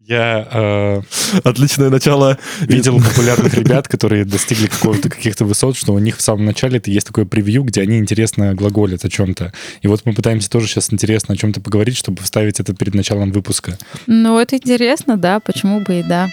Я э, Отличное начало. видел популярных ребят, которые достигли какого-то каких-то высот, что у них в самом начале это есть такое превью, где они интересно глаголят о чем-то. И вот мы пытаемся тоже сейчас интересно о чем-то поговорить, чтобы вставить это перед началом выпуска. Ну, это интересно, да, почему бы и да.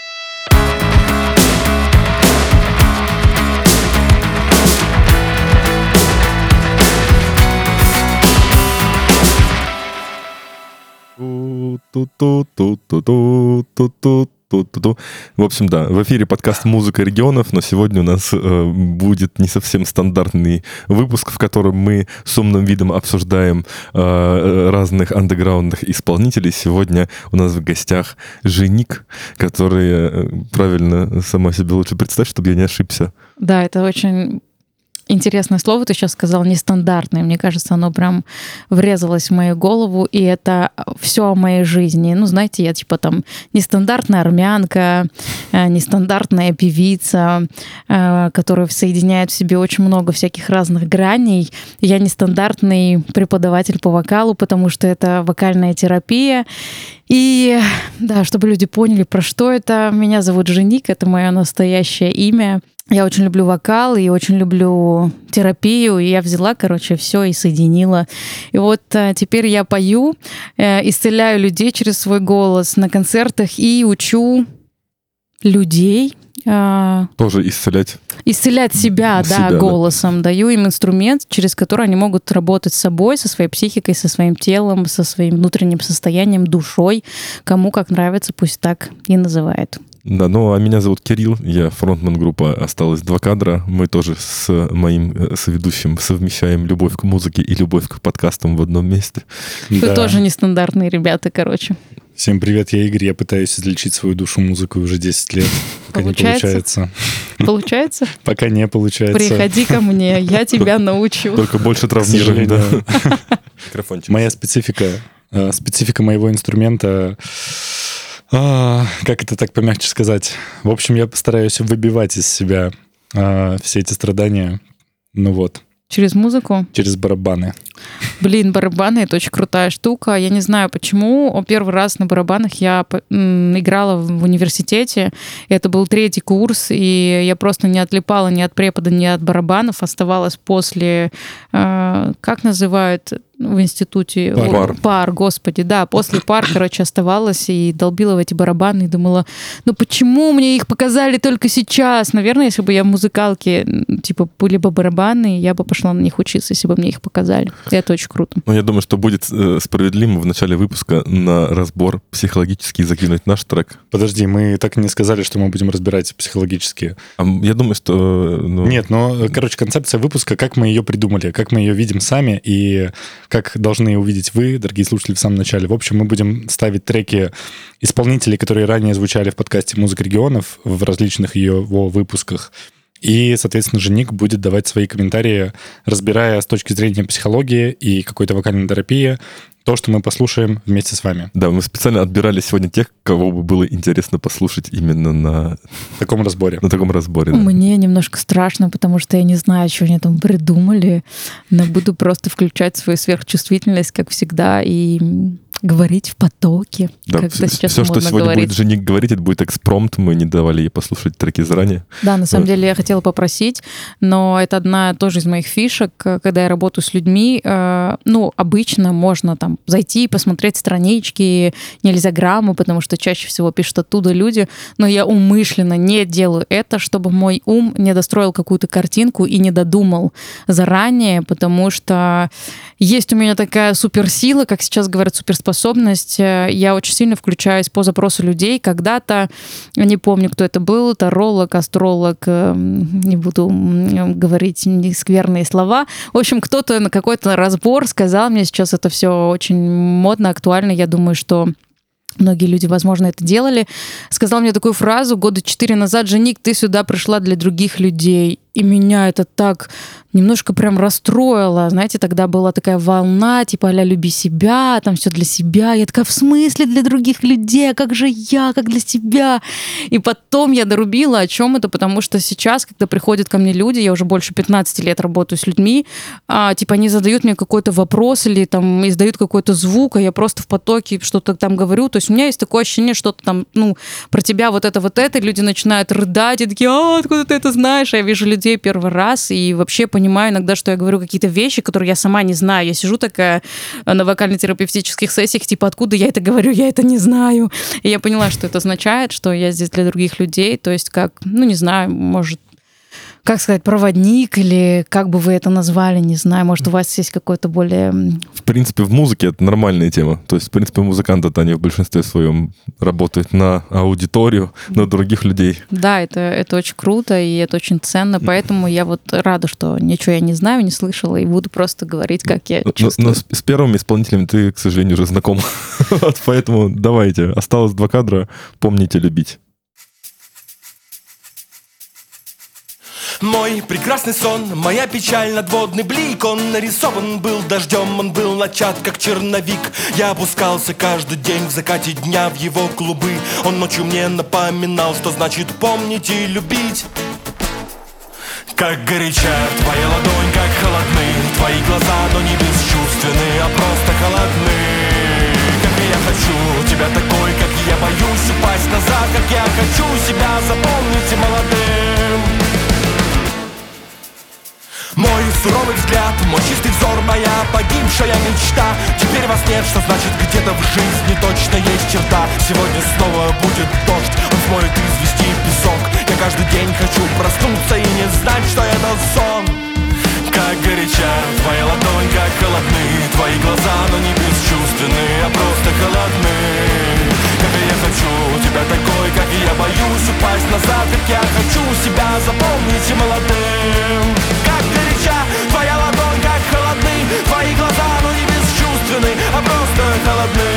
В общем, да, в эфире подкаст «Музыка регионов», но сегодня у нас э, будет не совсем стандартный выпуск, в котором мы с умным видом обсуждаем э, разных андеграундных исполнителей. Сегодня у нас в гостях Женик, который, правильно, сама себе лучше представь, чтобы я не ошибся. Да, это очень интересное слово ты сейчас сказал, нестандартное. Мне кажется, оно прям врезалось в мою голову, и это все о моей жизни. Ну, знаете, я типа там нестандартная армянка, э, нестандартная певица, э, которая соединяет в себе очень много всяких разных граней. Я нестандартный преподаватель по вокалу, потому что это вокальная терапия. И да, чтобы люди поняли, про что это, меня зовут Женик, это мое настоящее имя. Я очень люблю вокал и очень люблю терапию, и я взяла, короче, все и соединила. И вот а, теперь я пою, э, исцеляю людей через свой голос на концертах и учу людей а, Тоже исцелять. исцелять себя, Себя, да, да. голосом. Даю им инструмент, через который они могут работать с собой, со своей психикой, со своим телом, со своим внутренним состоянием, душой. Кому как нравится, пусть так и называет. Да, ну а меня зовут Кирилл, я фронтмен группы «Осталось два кадра». Мы тоже с моим э, соведущим совмещаем любовь к музыке и любовь к подкастам в одном месте. Вы Да. тоже нестандартные ребята, короче. Всем привет, я Игорь, я пытаюсь излечить свою душу музыкой уже 10 лет. Пока Получается? не получается. Получается? Пока не получается. Приходи ко мне, я тебя научу. Только больше травмируем, да. Моя специфика, э, специфика моего инструмента, а, как это так помягче сказать? В общем, я постараюсь выбивать из себя а, все эти страдания, ну вот, Через музыку? через барабаны. Блин, барабаны — это очень крутая штука. Я не знаю, почему. Первый раз на барабанах я играла в университете. Это был третий курс, и я просто не отлипала ни от препода, ни от барабанов. Оставалась после... э, как называют в институте? Пар. Пар. Пар, господи, да. После пар, короче, оставалась и долбила в эти барабаны и думала, ну почему мне их показали только сейчас? Наверное, если бы я в музыкалке, типа, были бы барабаны, я бы пошла на них учиться, если бы мне их показали. И Это очень круто. Ну, я думаю, что будет э, справедливо в начале выпуска на разбор психологически закинуть наш трек. Подожди, мы так и не сказали, что мы будем разбирать психологически. А я думаю, что... э, ну, Нет, но, э, короче, концепция выпуска, как мы ее придумали, как мы ее видим сами и как должны ее увидеть вы, дорогие слушатели, в самом начале. В общем, мы будем ставить треки исполнителей, которые ранее звучали в подкасте «Музыка регионов» в различных ее его выпусках. И, соответственно, Женик будет давать свои комментарии, разбирая с точки зрения психологии и какой-то вокальной терапии то, что мы послушаем вместе с вами Да, мы специально отбирали сегодня тех, кого бы было интересно послушать именно на, таком разборе. на таком разборе. да. Мне немножко страшно, потому что я не знаю, что они там придумали, но буду просто включать свою сверхчувствительность, как всегда, и говорить в потоке, Да, как все, сейчас что модно сегодня говорить. будет Женик говорить, это будет экспромт. Мы не давали ей послушать треки заранее. Да, на самом Вот. деле я хотела попросить, но это одна тоже из моих фишек, э, когда я работаю с людьми. э, Ну, обычно можно там зайти и посмотреть странички, нельзяграмму, потому что чаще всего пишут оттуда люди, но я умышленно не делаю это, чтобы мой ум не достроил какую-то картинку и не додумал заранее, потому что есть у меня такая суперсила, как сейчас говорят, суперспособность. Э, Я очень сильно включаюсь по запросу людей. Когда-то, не помню, кто это был, таролог, астролог, э, не буду говорить скверные слова. В общем, кто-то на какой-то разбор сказал мне, сейчас это все очень модно, актуально. Я думаю, что Многие люди, возможно, это делали. Сказал мне такую фразу года четыре назад, Женик, ты сюда пришла для других людей. И меня это так немножко прям расстроило. Знаете, тогда была такая волна, типа а люби себя, там все для себя. Я такая, в смысле для других людей? А как же я, как для себя? И потом я дорубила, о чем это, потому что сейчас, когда приходят ко мне люди, я уже больше 15 лет работаю с людьми, а, типа они задают мне какой-то вопрос или там издают какой-то звук, а я просто в потоке что-то там говорю. То есть у меня есть такое ощущение, что-то там, ну, про тебя вот это, вот это, и люди начинают рыдать, и такие, а, откуда ты это знаешь? А я вижу людей первый раз, и вообще понимаю иногда, что я говорю какие-то вещи, которые я сама не знаю. Я сижу такая на вокально-терапевтических сессиях, типа, откуда я это говорю, я это не знаю. И я поняла, что это означает, что я здесь для других людей, то есть как, ну, не знаю, может, как сказать, проводник или как бы вы это назвали, не знаю, может, у вас есть какой-то более... В принципе, в музыке это нормальная тема. То есть, в принципе, музыканты, они в большинстве своем работают на аудиторию, на других людей. Да, это, это очень круто, и это очень ценно, поэтому я вот рада, что ничего я не знаю, не слышала, и буду просто говорить, как я чувствую. Но, но с, с первыми исполнителями ты, к сожалению, уже знаком. Поэтому давайте, осталось два кадра, помните любить. Мой прекрасный сон, моя печаль, надводный блик. Он нарисован был дождем, он был начат, как черновик. Я опускался каждый день в закате дня в его клубы. Он ночью мне напоминал, что значит помнить и любить. Как горяча твоя ладонь, как холодны Твои глаза, но не бесчувственны, а просто холодны. Как я хочу тебя такой, как я боюсь упасть назад Как я хочу себя запомнить и молодым мой суровый взгляд, мой чистый взор, моя погибшая мечта. Теперь вас нет, что значит где-то в жизни точно есть черта. Сегодня снова будет дождь, он смоет извести песок. Я каждый день хочу проснуться и не знать, что это сон. Как горяча твоя ладонь, как холодны Твои глаза, но не бесчувственны, а просто холодны. Как я хочу тебя такой, как я боюсь упасть назад Как я хочу себя запомнить и молодым Твоя ладонь как холодны Твои глаза, ну не бесчувственны А просто холодны.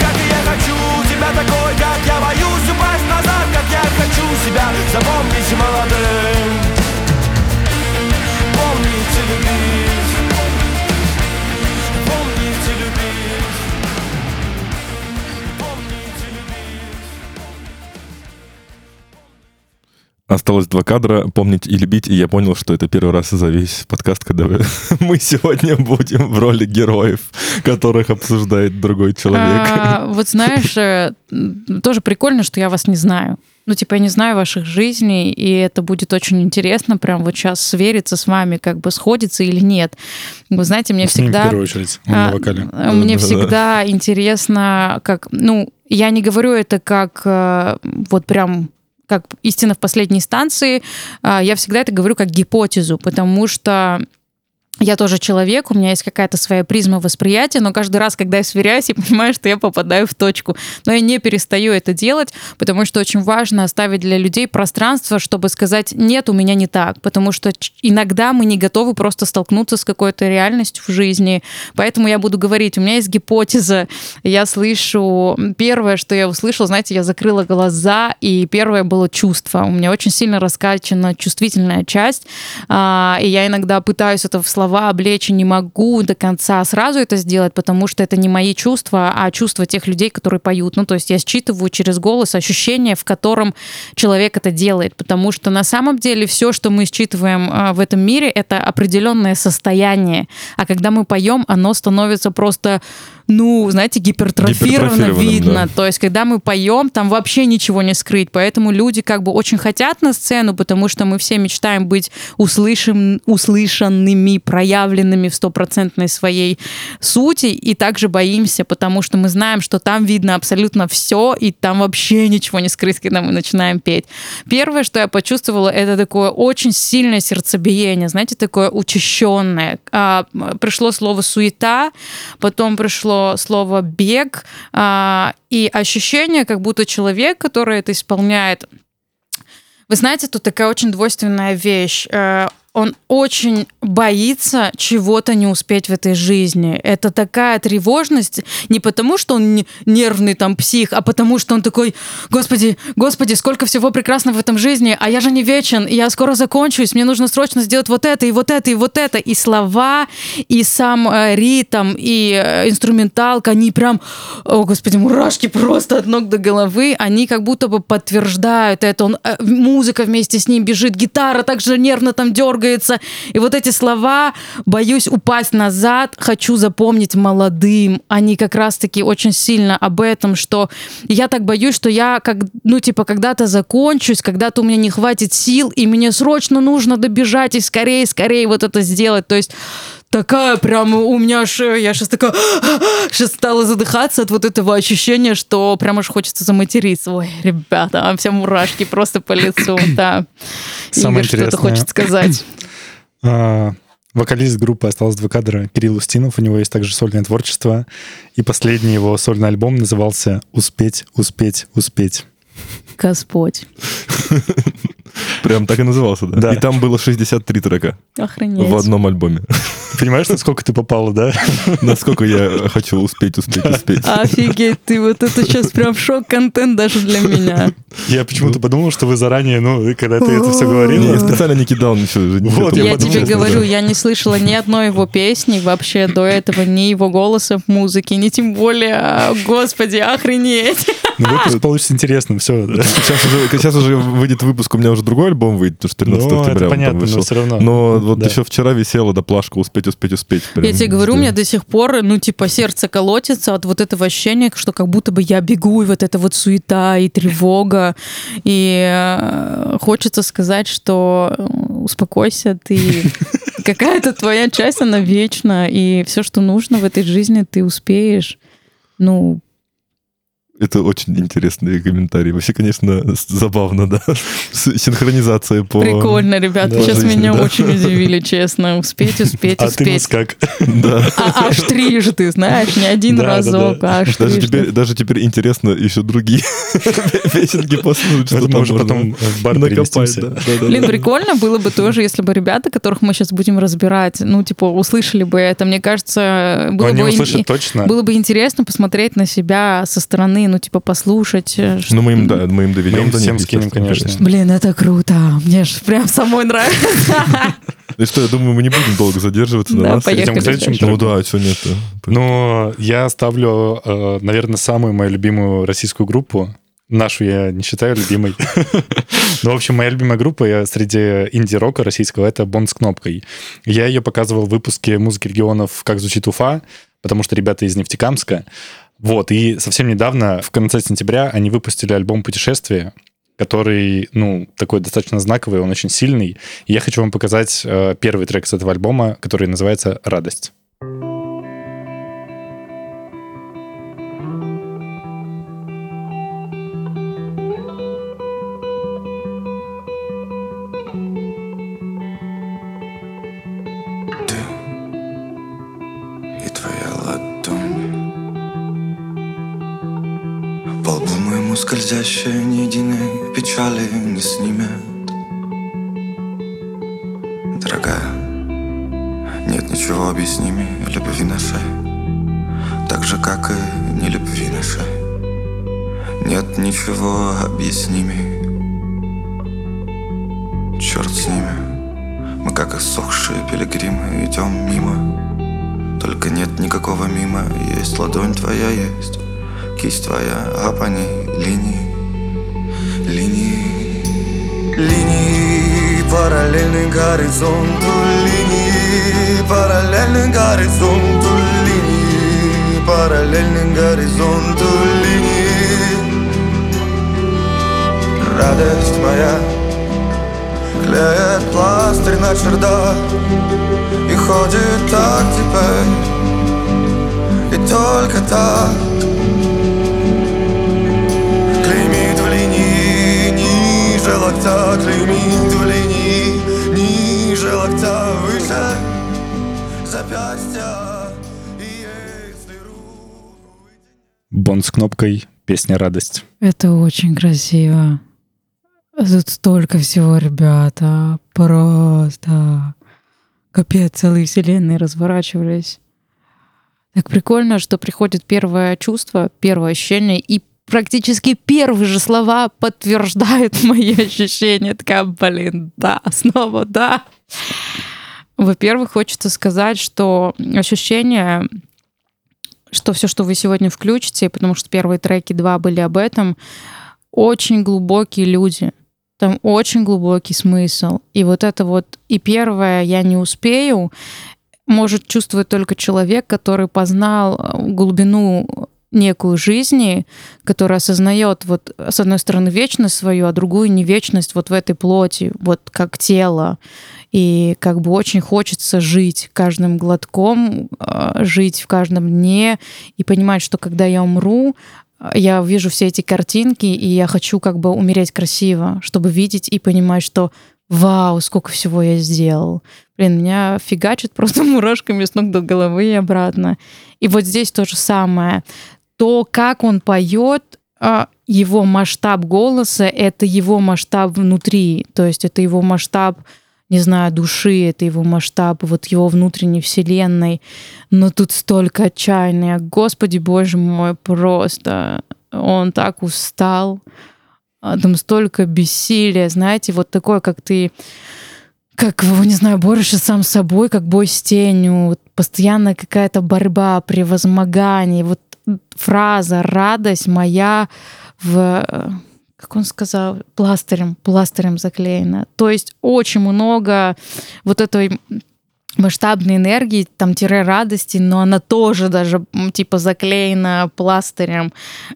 Как и я хочу тебя такой Как я боюсь упасть назад Как я хочу себя. Запомнить молодым Помнить и любить Осталось два кадра, помнить и любить, и я понял, что это первый раз за весь подкаст, когда мы сегодня будем в роли героев, которых обсуждает другой человек. А, вот знаешь, э, тоже прикольно, что я вас не знаю. Ну, типа, я не знаю ваших жизней, и это будет очень интересно прям вот сейчас свериться с вами, как бы сходится или нет. Вы знаете, мне с всегда... в первую очередь, он на а, вокале. Мне всегда интересно, как... Ну, я не говорю это как э, вот прям как истина в последней инстанции, а, я всегда это говорю как гипотезу, потому что я тоже человек, у меня есть какая-то своя призма восприятия, но каждый раз, когда я сверяюсь, я понимаю, что я попадаю в точку. Но я не перестаю это делать, потому что очень важно оставить для людей пространство, чтобы сказать, нет, у меня не так, потому что иногда мы не готовы просто столкнуться с какой-то реальностью в жизни. Поэтому я буду говорить, у меня есть гипотеза, я слышу, первое, что я услышала, знаете, я закрыла глаза, и первое было чувство. У меня очень сильно раскачана чувствительная часть, а, и я иногда пытаюсь это в слова слова облечь не могу до конца сразу это сделать, потому что это не мои чувства, а чувства тех людей, которые поют. Ну, то есть я считываю через голос ощущение, в котором человек это делает, потому что на самом деле все, что мы считываем а, в этом мире, это определенное состояние, а когда мы поем, оно становится просто ну, знаете, гипертрофировано видно. Да. То есть, когда мы поем, там вообще ничего не скрыть. Поэтому люди как бы очень хотят на сцену, потому что мы все мечтаем быть услышан, услышанными, проявленными в стопроцентной своей сути, и также боимся, потому что мы знаем, что там видно абсолютно все, и там вообще ничего не скрыть, когда мы начинаем петь. Первое, что я почувствовала, это такое очень сильное сердцебиение, знаете, такое учащенное. А, пришло слово суета, потом пришло слово бег а, и ощущение, как будто человек, который это исполняет, вы знаете, тут такая очень двойственная вещь. Он очень боится чего-то не успеть в этой жизни. Это такая тревожность не потому, что он нервный там псих, а потому, что он такой, господи, господи, сколько всего прекрасного в этом жизни, а я же не вечен, я скоро закончусь, мне нужно срочно сделать вот это, и вот это, и вот это. И слова, и сам э, ритм, и э, инструменталка, они прям, о, господи, мурашки просто от ног до головы, они как будто бы подтверждают это. Он, э, музыка вместе с ним бежит, гитара также нервно там дергает, дергается. И вот эти слова «боюсь упасть назад», «хочу запомнить молодым», они как раз-таки очень сильно об этом, что я так боюсь, что я, как, ну, типа, когда-то закончусь, когда-то у меня не хватит сил, и мне срочно нужно добежать и скорее, скорее вот это сделать. То есть такая прям у меня аж, я сейчас такая, сейчас стала задыхаться от вот этого ощущения, что прям аж хочется заматериться. Ой, ребята, все мурашки просто по лицу, да. Самое Игорь что-то хочет сказать. А, вокалист группы «Осталось два кадра» Кирилл Устинов. У него есть также сольное творчество. И последний его сольный альбом назывался «Успеть, успеть, успеть». Господь. Прям так и назывался, да? Да. И там было 63 трека Охренеть. в одном альбоме. Понимаешь, насколько ты попала, да? Насколько я хочу успеть, успеть, успеть. Офигеть, ты вот это сейчас прям шок-контент даже для меня. Я почему-то подумал, что вы заранее, ну, когда ты это все говорил, Я специально не кидал ничего. Вот, я Я подумал, тебе говорю, я не слышала ни одной его песни вообще до этого, ни его голоса в музыке, ни тем более, господи, охренеть. Ну, выпуск получится интересным, все. Сейчас уже, сейчас уже выйдет выпуск, у меня уже другой альбом выйдет, потому что 13 Ну, октября это понятно, но вышел. все равно. Но вот Да. еще вчера висела до плашка «Успеть, успеть, успеть». Прям, Я тебе говорю, у меня до сих пор, ну, типа, сердце колотится от вот этого ощущения, что как будто бы я бегу, и вот эта вот суета и тревога. И э, хочется сказать, что э, успокойся, ты какая-то твоя часть, она вечна, и все, что нужно в этой жизни, ты успеешь. Ну, Это очень интересные комментарии. Вообще, конечно, забавно, да. Синхронизация по... прикольно, ребята. да, Сейчас жизни, меня да. очень удивили, честно. Успеть, успеть, А ты успеть. как? Да. А, аж трижды, знаешь, не один Да, да, разок, да. а аж Даже трижды. теперь, даже теперь интересно еще другие песенки послушать, что там можно потом в бар накопать. да, да, да, Блин, да. прикольно было бы тоже, если бы ребята, которых мы сейчас будем разбирать, ну, типа, услышали бы это. Мне кажется, было бы, услышат точно. было бы интересно посмотреть на себя со стороны, ну, типа, послушать. э, что- Ну, мы им, да, мы им доведем Мы им до них, всем скинем, естественно, конечно. Блин, это круто. Мне же прям самой нравится. И что, я думаю, мы не будем долго задерживаться на. Идем к следующему Ну да, что нет Ну, я ставлю, э, наверное, самую мою любимую российскую группу. Нашу я не считаю любимой. Ну, в общем, моя любимая группа я среди инди-рока российского — это Бонд с кнопкой. Я ее показывал в выпуске «Музыки регионов. Как звучит Уфа», потому что ребята из Нефтекамска. Вот, и совсем недавно, в конце сентября, они выпустили альбом «Путешествие», который, ну, такой достаточно знаковый, он очень сильный. И я хочу вам показать э, первый трек с этого альбома, который называется «Радость». Скользящая ни единой печали не снимет. Дорогая, нет ничего объясними любви нашей Так же, как и не любви нашей. Нет ничего объясними. Черт с ними мы как иссохшие пилигримы идем мимо. Только нет никакого мимо Есть ладонь твоя, есть кисть твоя А по ней линии Линии Линии. Параллельны горизонту Линии параллельны горизонту Линии. Параллельны горизонту Линии. Радость моя Клеит пластырь на чердак И ходит так теперь. И только так локтя Клеймит в линии ниже локтя Выше запястья Бонд с кнопкой, песня «Радость». Это очень красиво. Тут столько всего, ребята. Просто капец, целые вселенные разворачивались. Так прикольно, что приходит первое чувство, первое ощущение, и практически первые же слова подтверждают мои ощущения. Такая, блин, да, снова да. Во-первых, хочется сказать, что ощущение, что все, что вы сегодня включите, потому что первые треки два были об этом, очень глубокие люди. Там очень глубокий смысл. И вот это вот, и первое, я не успею, может чувствовать только человек, который познал глубину некую жизни, который осознает вот с одной стороны вечность свою, а другую не вечность вот в этой плоти, вот как тело. И как бы очень хочется жить каждым глотком, э, жить в каждом дне и понимать, что когда я умру, я вижу все эти картинки, и я хочу как бы умереть красиво, чтобы видеть и понимать, что вау, сколько всего я сделал. Блин, меня фигачит просто мурашками с ног до головы и обратно. И вот здесь то же самое. То, как он поет, а, его масштаб голоса — это его масштаб внутри, то есть это его масштаб не знаю, души, это его масштаб, вот его внутренней вселенной. Но тут столько отчаяния. Господи, боже мой, просто он так устал. А там столько бессилия, знаете, вот такое, как ты как, не знаю, борешься сам с собой, как бой с тенью, постоянно какая-то борьба, превозмогание, вот фраза «радость моя в как он сказал, пластырем, пластырем заклеено. То есть очень много вот этой масштабной энергии, там тире радости, но она тоже даже типа заклеена пластырем.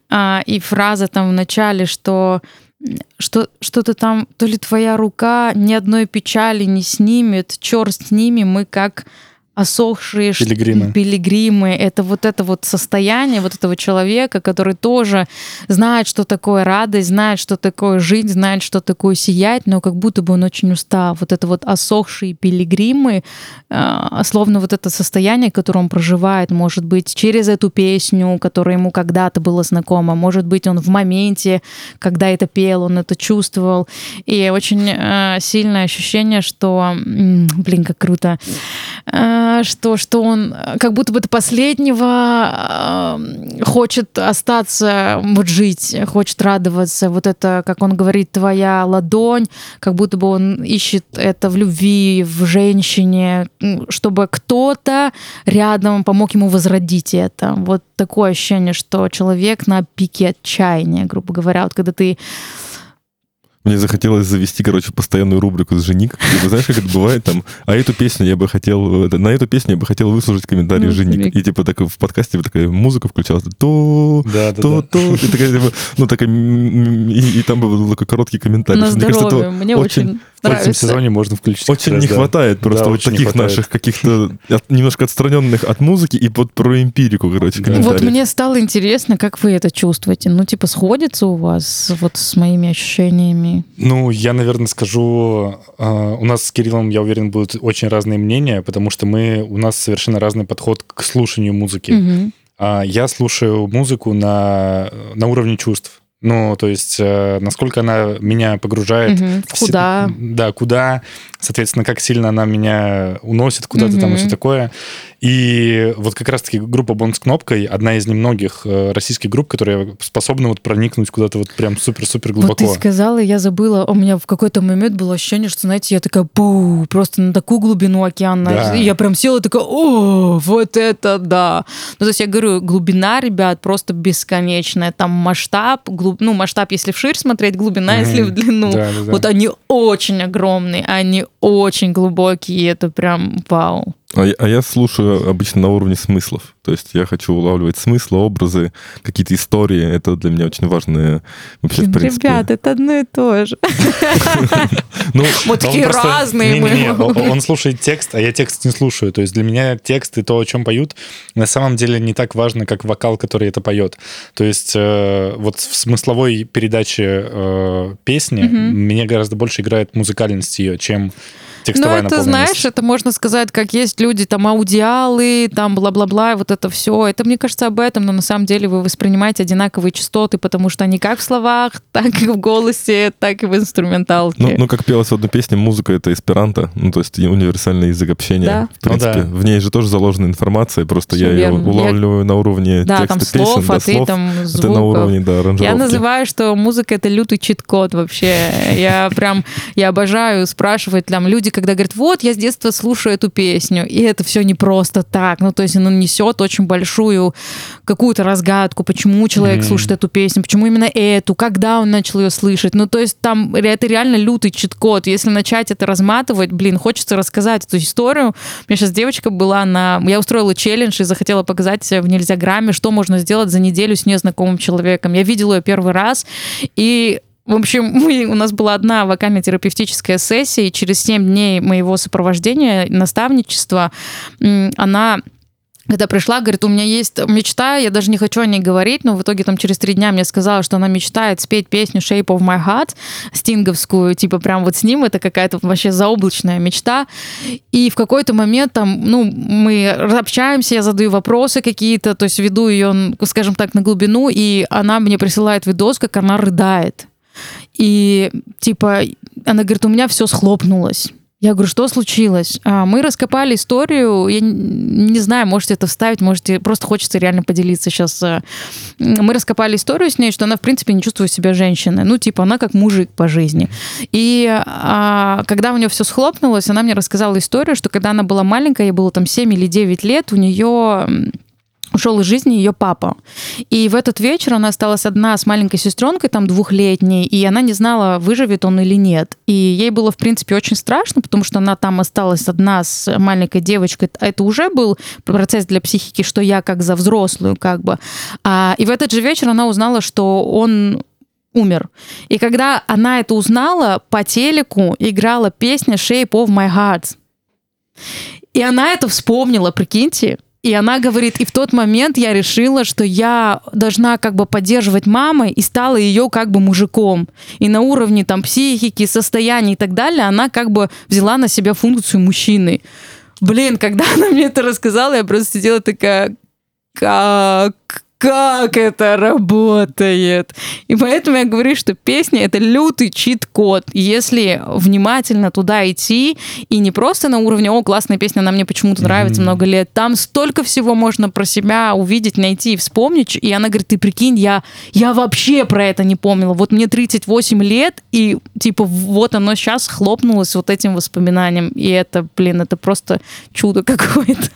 А, и фраза там в начале, что что что-то там, то ли твоя рука ни одной печали не снимет, черт с ними, мы как осохшие пилигримы. пилигримы. Это вот это вот состояние вот этого человека, который тоже знает, что такое радость, знает, что такое жить, знает, что такое сиять, но как будто бы он очень устал. Вот это вот осохшие пилигримы, а, словно вот это состояние, которое он проживает, может быть, через эту песню, которая ему когда-то была знакома, может быть, он в моменте, когда это пел, он это чувствовал. И очень а, сильное ощущение, что, блин, как круто, а, что, что он э, как будто бы до последнего э, хочет остаться, вот жить, хочет радоваться. Вот это, как он говорит, твоя ладонь, как будто бы он ищет это в любви, в женщине, чтобы кто-то рядом помог ему возродить это. Вот такое ощущение, что человек на пике отчаяния, грубо говоря. Вот когда ты мне захотелось завести, короче, постоянную рубрику с женик. Типа, знаешь, как это бывает там? А эту песню я бы хотел... На эту песню я бы хотел выслушать комментарий ну, женик. И типа так в подкасте такая музыка включалась. То, да, да, то, да. то. И такая, типа, ну, такая... И, и там был такой короткий комментарий. На здоровье. Мне, кажется, Мне очень, очень нравится. В этом сезоне можно включить. Очень не хватает просто да, вот таких наших каких-то немножко отстраненных от музыки и под про эмпирику, короче, комментариев. Вот мне стало интересно, как вы это чувствуете. Ну, типа, сходится у вас вот с моими ощущениями? Ну, я, наверное, скажу, э, у нас с Кириллом, я уверен, будут очень разные мнения, потому что мы, у нас совершенно разный подход к слушанию музыки. Угу. Я слушаю музыку на, на уровне чувств. Ну, то есть, э, насколько она меня погружает. Угу. В куда? Да, куда. Соответственно, как сильно она меня уносит куда-то угу. там и все такое. И вот как раз-таки группа Бонд с кнопкой одна из немногих э, российских групп, которые способны вот проникнуть куда-то вот прям супер-супер глубоко. Вот ты сказала, я забыла, у меня в какой-то момент было ощущение, что, знаете, я такая, бу, просто на такую глубину океана. Да. И я прям села такая, о, вот это да. Ну, то есть я говорю, глубина, ребят, просто бесконечная. Там масштаб, глуб... ну, масштаб, если вширь смотреть, глубина, mm-hmm. если в длину. Да, да, да. Вот они очень огромные, они очень глубокие, и это прям вау. А я, а я слушаю обычно на уровне смыслов. То есть я хочу улавливать смыслы, образы, какие-то истории. Это для меня очень важно вообще, в принципе. Ребят, это одно и то же. Ну, Мы такие разные. Он слушает текст, а я текст не слушаю. То есть для меня текст и то, о чем поют, на самом деле не так важно, как вокал, который это поет. То есть э, вот в смысловой передаче э, песни мне гораздо больше играет музыкальность ее, чем текстовая Ну, это, знаешь, это можно сказать, как есть люди, там, аудиалы, там, бла-бла-бла, вот это все. Это, мне кажется, об этом, но на самом деле вы воспринимаете одинаковые частоты, потому что они как в словах, так и в голосе, так и в инструменталке. Ну, ну, как пелось в одной песне, музыка — это эсперанто, ну, то есть универсальный язык общения. Да. В принципе, Ну да. в ней же тоже заложена информация, просто Всё я ее верно. улавливаю на уровне да, текста там песен, слов, да, а ты слов. там Это звуков. на уровне, да, аранжировки. Я называю, что музыка это лютый чит-код вообще. Я прям, я обожаю спрашивать там люди, когда говорят, вот, я с детства слушаю эту песню, и это все не просто так. Ну, то есть оно несет очень большую какую-то разгадку, почему человек Мгм. слушает эту песню, почему именно эту, когда он начал ее слышать. Ну, то есть там это реально лютый чит-код. Если начать это разматывать, блин, хочется рассказать эту историю. У меня сейчас девочка была на... Я устроила челлендж и захотела показать в Нельзяграме, что можно сделать за неделю с незнакомым человеком. Я видела ее первый раз, и в общем, мы, у нас была одна вокально-терапевтическая сессия, и через 7 дней моего сопровождения, наставничества, она когда пришла, говорит, у меня есть мечта, я даже не хочу о ней говорить, но в итоге там через три дня мне сказала, что она мечтает спеть песню Shape of My Heart, стинговскую, типа прям вот с ним, это какая-то вообще заоблачная мечта. И в какой-то момент там, ну, мы общаемся, я задаю вопросы какие-то, то есть веду ее, скажем так, на глубину, и она мне присылает видос, как она рыдает. И типа, она говорит, у меня все схлопнулось. Я говорю, что случилось? А, мы раскопали историю, я н- не знаю, можете это вставить, можете, просто хочется реально поделиться сейчас. М, Мы раскопали историю с ней, что она, в принципе, не чувствует себя женщиной. Ну, типа, она как мужик по жизни. И а, когда у нее все схлопнулось, она мне рассказала историю, что когда она была маленькая, ей было там 7 или 9 лет, у нее ушел из жизни ее папа. И в этот вечер она осталась одна с маленькой сестренкой, там двухлетней, и она не знала, выживет он или нет. И ей было, в принципе, очень страшно, потому что она там осталась одна с маленькой девочкой. А Это уже был процесс для психики, что я как за взрослую, как бы. А, и в этот же вечер она узнала, что он умер. И когда она это узнала, по телеку играла песня «Shape of my heart». И она это вспомнила, прикиньте. И она говорит, и в тот момент я решила, что я должна как бы поддерживать мамой и стала ее как бы мужиком. И на уровне там психики, состояния и так далее она как бы взяла на себя функцию мужчины. Блин, когда она мне это рассказала, я просто сидела такая, как, как это работает. И поэтому я говорю, что песня — это лютый чит-код. Если внимательно туда идти, и не просто на уровне «О, классная песня, она мне почему-то нравится много лет», там столько всего можно про себя увидеть, найти и вспомнить. И она говорит, ты прикинь, я, я вообще про это не помнила. Вот мне 38 лет, и типа вот оно сейчас хлопнулось вот этим воспоминанием. И это, блин, это просто чудо какое-то.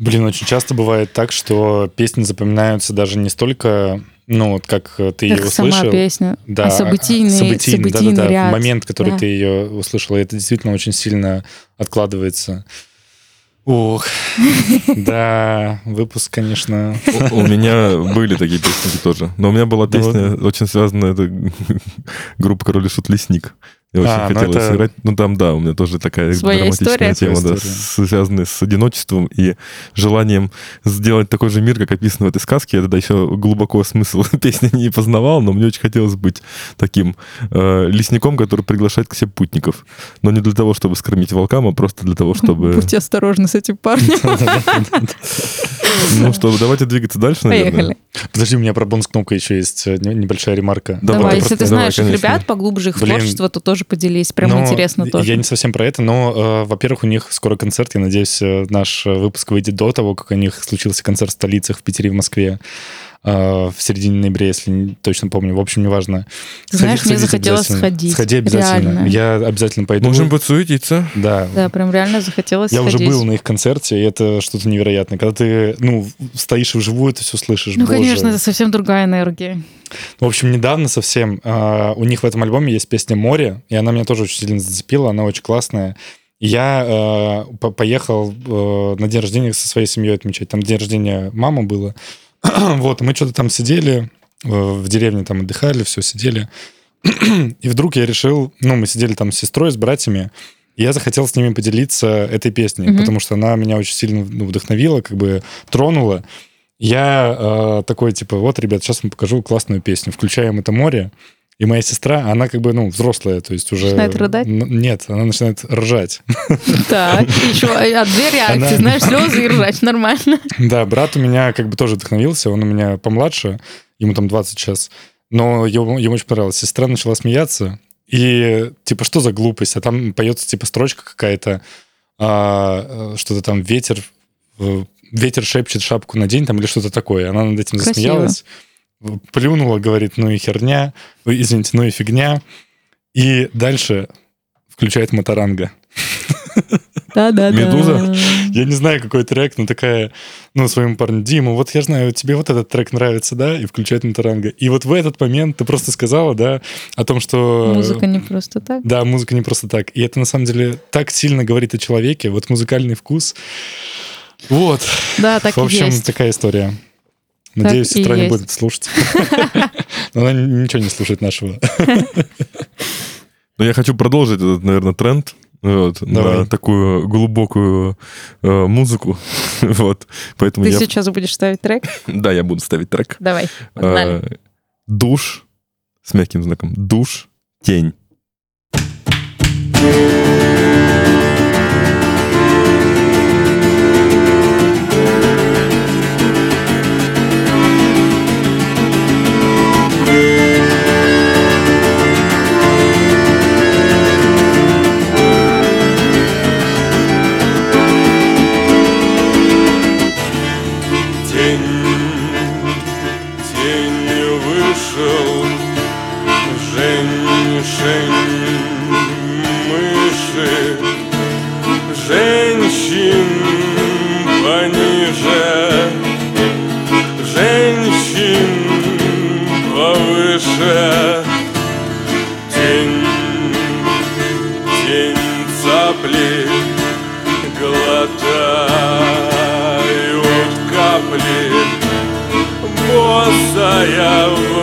Блин, очень часто бывает так, что песни запоминаются даже не столько, ну, вот как э, ты ее Как сама услышал. песня. Да, а событийный, событийный, событийный да-да-да, ряд. в момент, который Да. ты ее услышала, это действительно очень сильно откладывается. Ох, да, выпуск, конечно. У у меня были такие песни тоже. Но у меня была Да песня, очень связанная, это группа Король и Шут Лесник. Я очень А, ну хотел это- сыграть. Ну там, да, у меня тоже такая Своя драматичная история? тема, Своя да, история. связанная с одиночеством и желанием сделать такой же мир, как описано в этой сказке. Я тогда еще глубоко смысл песни не познавал, но мне очень хотелось быть таким э, лесником, который приглашает к себе путников. Но не для того, чтобы скормить волкам, а просто для того, чтобы... Будьте осторожны с этим парнем. Ну что, давайте двигаться дальше, наверное. Поехали. Подожди, у меня про бонус-кнопку еще есть э, не- небольшая ремарка. Давай, если ты знаешь ребят поглубже их творчество, то тоже поделись. Прям Но интересно тоже. Я не совсем про это, но, э, во-первых, у них скоро концерт. Я надеюсь, э, наш э, выпуск выйдет до того, как у них случился концерт в столицах в Питере и в Москве в середине ноября, если не точно помню. В общем, неважно. Ты знаешь, мне сходите захотелось сходить. Сходи обязательно. Реально. Я обязательно пойду. Можем подсуетиться. Да. Да, прям реально захотелось Я уже сходить. был на их концерте, и это что-то невероятное. Когда ты, ну, стоишь вживую, ты все слышишь. Ну, Боже. конечно, это совсем другая энергия. В общем, недавно совсем а, у них в этом альбоме есть песня «Море», и она меня тоже очень сильно зацепила, она очень классная. Я э, по- поехал э, на день рождения со своей семьей отмечать. Там день рождения мамы было. вот, мы что-то там сидели, э, в деревне там отдыхали, все, сидели. и вдруг я решил, ну, мы сидели там с сестрой, с братьями, и я захотел с ними поделиться этой песней, Мгм. потому что она меня очень сильно ну, вдохновила, как бы тронула. Я э, такой, типа, вот, ребят, сейчас вам покажу классную песню. Включаем это море. И моя сестра, она как бы, ну, взрослая, то есть уже... Начинает рыдать? Нет, она начинает ржать. Так, что? А две реакции, знаешь, слезы и ржать, нормально. Да, брат у меня как бы тоже вдохновился, он у меня помладше, ему там 20 сейчас, но ему, ему очень понравилось. Сестра начала смеяться, и типа, что за глупость? А там поется типа строчка какая-то, а, э, что-то там ветер, э, ветер шепчет шапку на день, там или что-то такое. Она над этим Красиво. засмеялась, плюнула, говорит, ну и херня, ой, извините, ну и фигня. И дальше включает Моторанга. Да-да-да. Медуза? Я не знаю, какой трек, но такая, ну, своему парню, Дима, вот я знаю, тебе вот этот трек нравится, да, и включает Моторанга. И вот в этот момент ты просто сказала, да, о том, что... Музыка не просто так. Да, музыка не просто так. И это, на самом деле, так сильно говорит о человеке, вот музыкальный вкус. Вот. Да, так в общем, есть. такая история. Надеюсь, Так сестра не есть. будет слушать. Она ничего не слушает нашего. Но я хочу продолжить этот, наверное, тренд вот, Давай. на такую глубокую э, музыку. вот. Поэтому Ты я... сейчас будешь ставить трек? Да, я буду ставить трек. Давай, погнали. Э, душ с мягким знаком. Душ. Тень, женщин пониже, женщин повыше. Тень, тень цапли глотают капли, босая в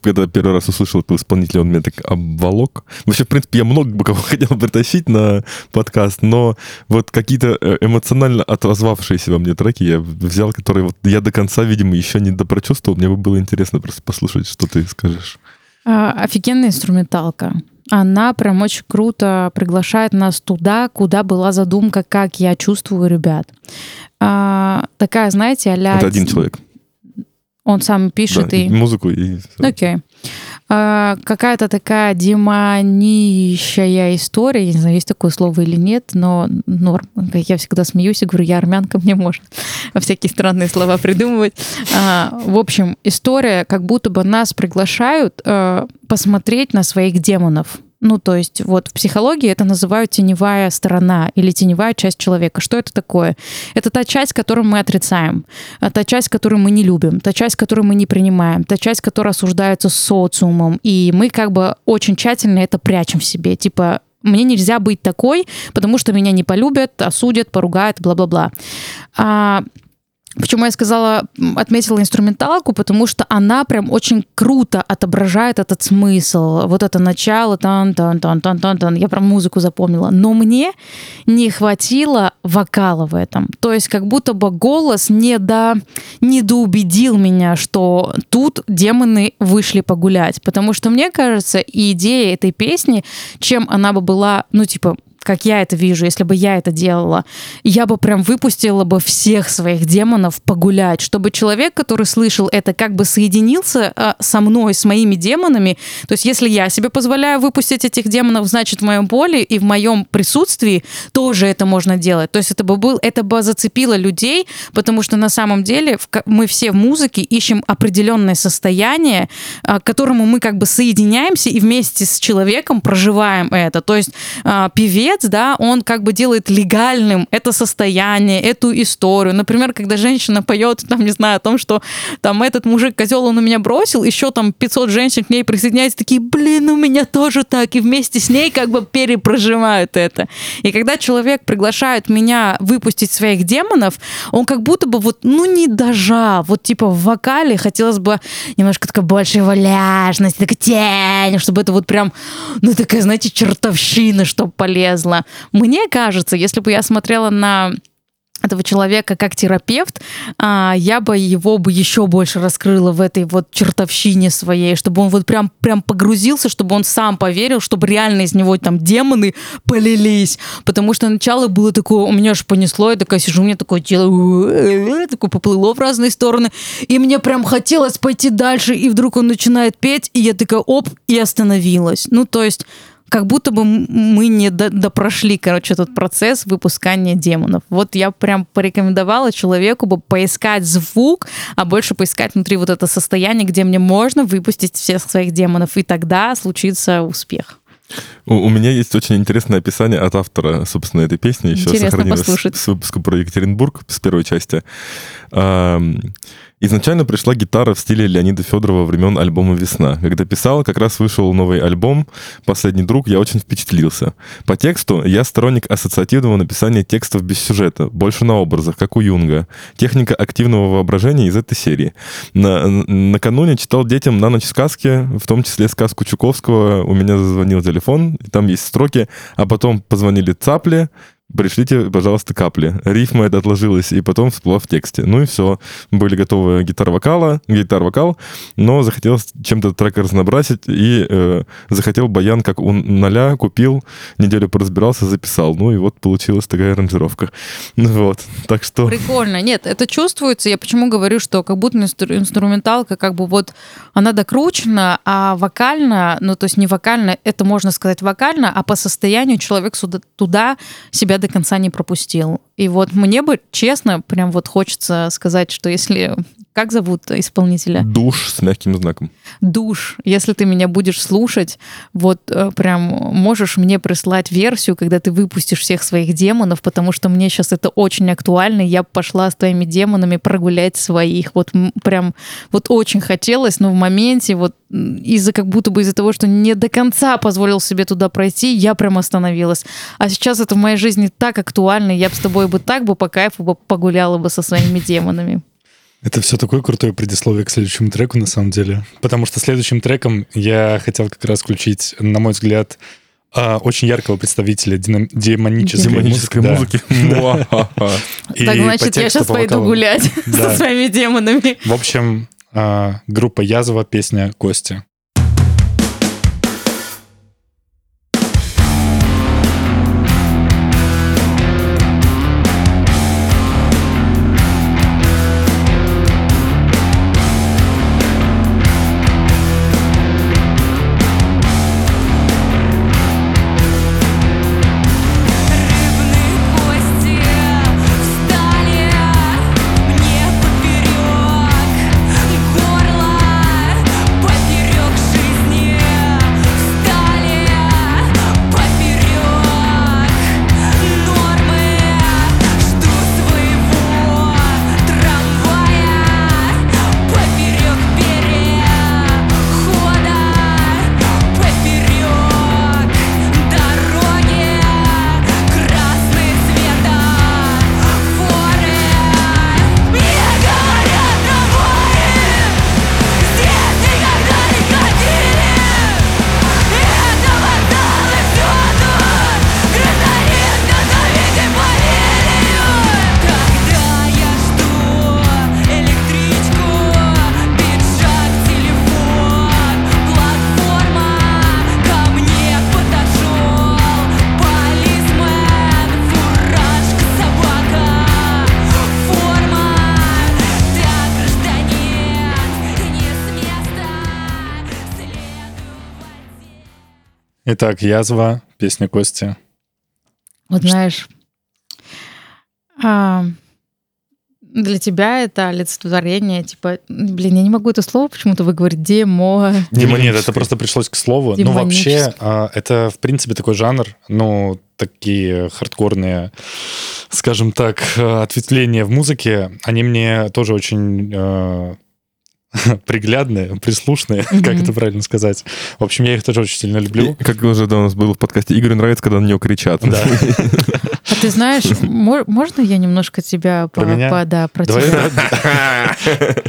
принципе, когда первый раз услышал этого исполнителя, он меня так обволок. Вообще, в принципе, я много бы кого хотел притащить на подкаст, но вот какие-то э, эмоционально отозвавшиеся во мне треки я взял, которые вот я до конца, видимо, еще не допрочувствовал. Мне бы было интересно просто послушать, что ты скажешь. А, Офигенная инструменталка. Она прям очень круто приглашает нас туда, куда была задумка, как я чувствую ребят. А, такая, знаете, а Это один человек. Он сам пишет Да, и... Музыку и... Окей. А, какая-то такая демонищая история, я не знаю, есть такое слово или нет, но норм. Я всегда смеюсь и говорю, я армянка, мне можно всякие странные слова придумывать. А, в общем, история, как будто бы нас приглашают а, посмотреть на своих демонов. Ну, то есть вот в психологии это называют теневая сторона или теневая часть человека. Что это такое? Это та часть, которую мы отрицаем, а, та часть, которую мы не любим, та часть, которую мы не принимаем, та часть, которая осуждается социумом. И мы как бы очень тщательно это прячем в себе. Типа, мне нельзя быть такой, потому что меня не полюбят, осудят, поругают, бла-бла-бла. А, Почему я сказала, отметила инструменталку, потому что она прям очень круто отображает этот смысл. Вот это начало, тан тан тан тан тан тан я прям музыку запомнила. Но мне не хватило вокала в этом. То есть как будто бы голос не до недоубедил меня, что тут демоны вышли погулять. Потому что мне кажется, идея этой песни, чем она бы была, ну типа как я это вижу, если бы я это делала, я бы прям выпустила бы всех своих демонов погулять, чтобы человек, который слышал это, как бы соединился э, со мной, с моими демонами. То есть если я себе позволяю выпустить этих демонов, значит в моем поле и в моем присутствии тоже это можно делать. То есть это бы был, это бы зацепило людей, потому что на самом деле в мы все в музыке ищем определенное состояние, а, к которому мы как бы соединяемся и вместе с человеком проживаем это. То есть а, певец продавец, да, он как бы делает легальным это состояние, эту историю. Например, когда женщина поет, там, не знаю, о том, что там этот мужик козел, он у меня бросил, еще там 500 женщин к ней присоединяются, такие, блин, у меня тоже так, и вместе с ней как бы перепроживают это. И когда человек приглашает меня выпустить своих демонов, он как будто бы вот, ну, не дожа, вот типа в вокале хотелось бы немножко такой большей валяжности, такой тень, чтобы это вот прям, ну, такая, знаете, чертовщина, чтобы полезла. Мне кажется, если бы я смотрела на этого человека как терапевт, а, я бы его бы еще больше раскрыла в этой вот чертовщине своей, чтобы он вот прям, прям погрузился, чтобы он сам поверил, чтобы реально из него там демоны полились. Потому что начало было такое, у меня аж понесло, я такая сижу, у меня такое тело такое поплыло в разные стороны, и мне прям хотелось пойти дальше, и вдруг он начинает петь, и я такая, оп, и остановилась. Ну, то есть как будто бы мы не допрошли, короче, этот процесс выпускания демонов. Вот я прям порекомендовала человеку бы поискать звук, а больше поискать внутри вот это состояние, где мне можно выпустить всех своих демонов, и тогда случится успех. У, у меня есть очень интересное описание от автора, собственно, этой песни. Еще Интересно сохранилось послушать. с выпуска про Екатеринбург с первой части. Изначально пришла гитара в стиле Леонида Федорова времен альбома «Весна». Когда писал, как раз вышел новый альбом «Последний друг», я очень впечатлился. По тексту я сторонник ассоциативного написания текстов без сюжета, больше на образах, как у Юнга. Техника активного воображения из этой серии. На, накануне читал детям на ночь сказки, в том числе сказку Чуковского. У меня зазвонил телефон, и там есть строки, а потом позвонили цапли, пришлите, пожалуйста, капли. Рифма это отложилась, и потом всплыла в тексте. Ну и все. Были готовы гитар-вокала, гитар-вокал, но захотелось чем-то трек разнообразить, и э, захотел баян, как у ноля, купил, неделю поразбирался, записал. Ну и вот получилась такая аранжировка. Ну вот, так что... Прикольно. Нет, это чувствуется. Я почему говорю, что как будто инстру- инструменталка, как бы вот она докручена, а вокально, ну то есть не вокально, это можно сказать вокально, а по состоянию человек сюда, туда себя до конца не пропустил. И вот мне бы, честно, прям вот хочется сказать, что если... Как зовут исполнителя? Душ с мягким знаком. Душ. Если ты меня будешь слушать, вот э, прям можешь мне прислать версию, когда ты выпустишь всех своих демонов, потому что мне сейчас это очень актуально. Я пошла с твоими демонами прогулять своих. Вот прям вот очень хотелось, но в моменте вот из-за как будто бы из-за того, что не до конца позволил себе туда пройти, я прям остановилась. А сейчас это в моей жизни так актуально, я бы с тобой бы так бы по кайфу бы погуляла бы со своими демонами. Это все такое крутое предисловие к следующему треку, на самом деле. Потому что следующим треком я хотел как раз включить, на мой взгляд, а, очень яркого представителя динам- демонической, Демонической музыки. музыки. Да. Так, значит, я сейчас по пойду гулять со своими демонами. В общем, а, группа Язва, песня Кости. Итак, Язва, песня Кости. Вот знаешь, а, для тебя это олицетворение, типа, блин, я не могу это слово почему-то выговорить, демо. Дима, нет, это просто пришлось к слову. Ну, вообще, а, это, в принципе, такой жанр, ну, такие хардкорные, скажем так, э, ответвления в музыке, они мне тоже очень э, приглядные, прислушные, как Мгм. это правильно сказать. В общем, я их тоже очень сильно люблю. И, как уже да, у нас было в подкасте, Игорю нравится, когда на него кричат. Да. А ты знаешь, мо- можно я немножко тебя Про меня? по, да, про Давай, тебя?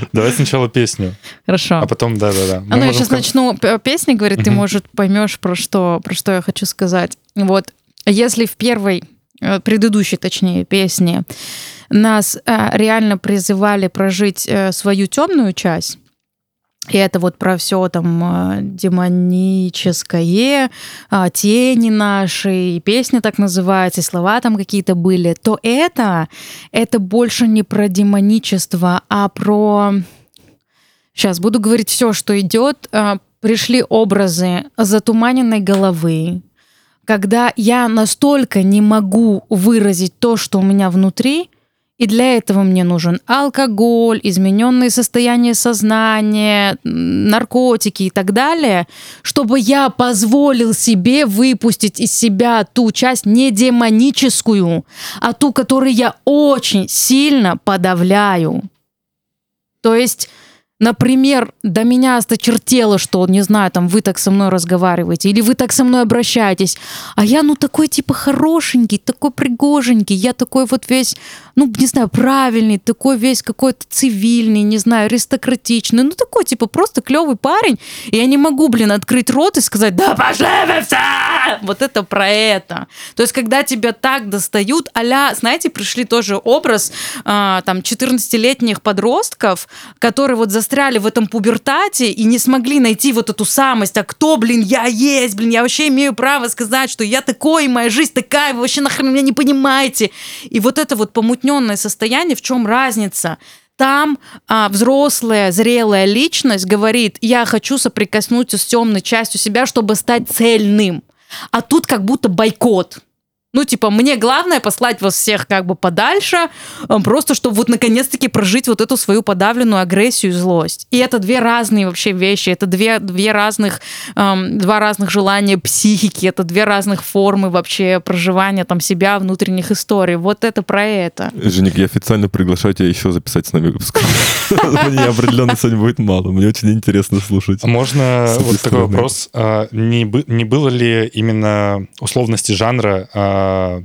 давай сначала песню, Хорошо. а потом да-да-да. А ну, я сейчас начну песни говорить, ты, может, поймешь, про что, про что я хочу сказать. Вот, если в первой, предыдущей, точнее, песне нас э, реально призывали прожить э, свою темную часть, и это вот про все там э, демоническое, тени наши, и песня так называется, и слова там какие-то были, то это, это больше не про демоничество, а про... Сейчас буду говорить все, что идет. Пришли образы затуманенной головы, когда я настолько не могу выразить то, что у меня внутри, и для этого мне нужен алкоголь, измененные состояния сознания, наркотики и так далее, чтобы я позволил себе выпустить из себя ту часть не демоническую, а ту, которую я очень сильно подавляю. То есть, например, до меня осточертело, что, не знаю, там, вы так со мной разговариваете, или вы так со мной обращаетесь, а я, ну, такой, типа, хорошенький, такой пригоженький, я такой вот весь, ну, не знаю, правильный, такой весь какой-то цивильный, не знаю, аристократичный, ну, такой, типа, просто клевый парень, и я не могу, блин, открыть рот и сказать, да пошли вы все! Вот это про это. То есть, когда тебя так достают, а знаете, пришли тоже образ а, там 14-летних подростков, которые вот застряли в этом пубертате и не смогли найти вот эту самость, а кто, блин, я есть, блин, я вообще имею право сказать, что я такой, моя жизнь такая, вы вообще нахрен меня не понимаете. И вот это вот помутненное состояние, в чем разница? Там а, взрослая, зрелая личность говорит, я хочу соприкоснуться с темной частью себя, чтобы стать цельным. А тут как будто бойкот. Ну, типа, мне главное послать вас всех как бы подальше, э, просто чтобы вот наконец-таки прожить вот эту свою подавленную агрессию и злость. И это две разные вообще вещи, это две, две разных, эм, два разных желания психики, это две разных формы вообще проживания там себя, внутренних историй. Вот это про это. Женик, я официально приглашаю тебя еще записать с нами выпуск. Мне определенно сегодня будет мало. Мне очень интересно слушать. А Можно вот такой вопрос. А, Не, бы- не было ли именно условности жанра, а,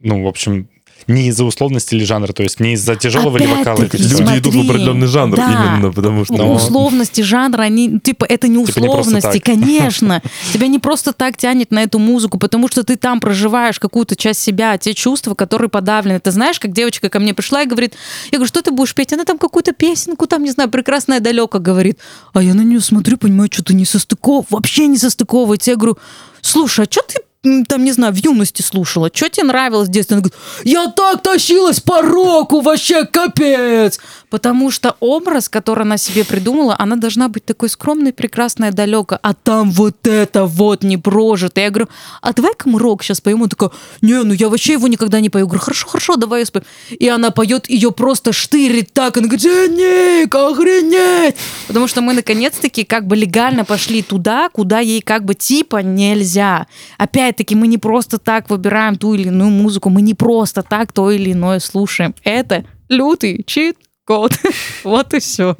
ну, в общем, не из-за условности ли жанра, то есть не из-за тяжелого ли вокала? Люди идут в смотри, определенный жанр да. именно, потому что... Но- Условности жанра, они, типа, это не Типа не условности, конечно. Тебя не просто так тянет на эту музыку, потому что ты там проживаешь какую-то часть себя, те чувства, которые подавлены. Ты знаешь, как девочка ко мне пришла и говорит, я говорю, что ты будешь петь? Она там какую-то песенку, там, не знаю, прекрасное далеко говорит. А я на нее смотрю, понимаю, что-то не состыков, вообще не состыковывается. Я говорю, слушай, а что ты там, не знаю, в юности слушала, что тебе нравилось в детстве? Она говорит, я так тащилась по року, вообще капец! Потому что образ, который она себе придумала, она должна быть такой скромной, прекрасной, далеко, а там вот это вот не прожито. Я говорю, а давай-ка мы рок сейчас поем. Она такая, не, ну я вообще его никогда не пою. Я говорю, хорошо, хорошо, давай я спою. И она поет, ее просто штырит так. Она говорит, Женик, охренеть! Потому что мы наконец-таки как бы легально пошли туда, куда ей как бы типа нельзя. Опять-таки мы не просто так выбираем ту или иную музыку, мы не просто так то или иное слушаем. Это лютый чит код. Вот и все.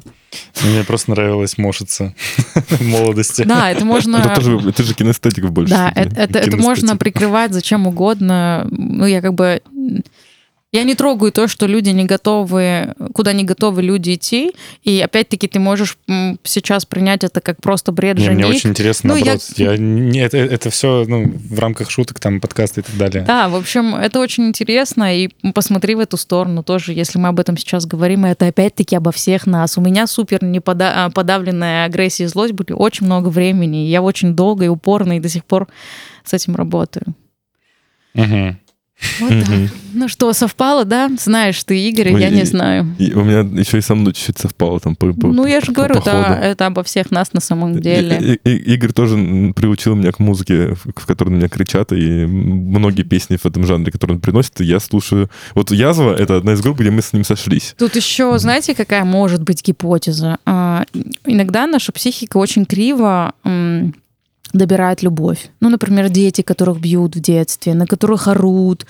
Мне просто нравилось мошиться в молодости. Да, это можно... Это тоже, ты же кинестетик в большей Да, это, это, это можно прикрывать зачем угодно. Ну, я как бы... Я не трогаю то, что люди не готовы, куда не готовы люди идти. И опять-таки ты можешь сейчас принять это как просто бред Не, мне очень интересно, Ну, я- наоборот. Я... не, это, это все ну, в рамках шуток, там, подкаста и так далее. Да, в общем, это очень интересно, и посмотри в эту сторону тоже, если мы об этом сейчас говорим, и это опять-таки обо всех нас. У меня супер не пода- а, подавленная агрессия и злость были очень много времени, я очень долго и упорно и до сих пор с этим работаю. Мгм. Вот так. Ну что, совпало, да? Знаешь ты, Игорь, я и- не знаю. И у меня еще и со мной чуть-чуть совпало там по, по- Ну, я же по говорю, это, обо всех нас на самом деле. И- и- и- Игорь тоже приучил меня к музыке, в которой на меня кричат, и многие песни в этом жанре, которые он приносит, я слушаю. Вот «Язва» — это одна из групп, где мы с ним сошлись. Тут еще, знаете, какая может быть гипотеза? А, Иногда наша психика очень криво добирает любовь. Ну, например, дети, которых бьют в детстве, на которых орут.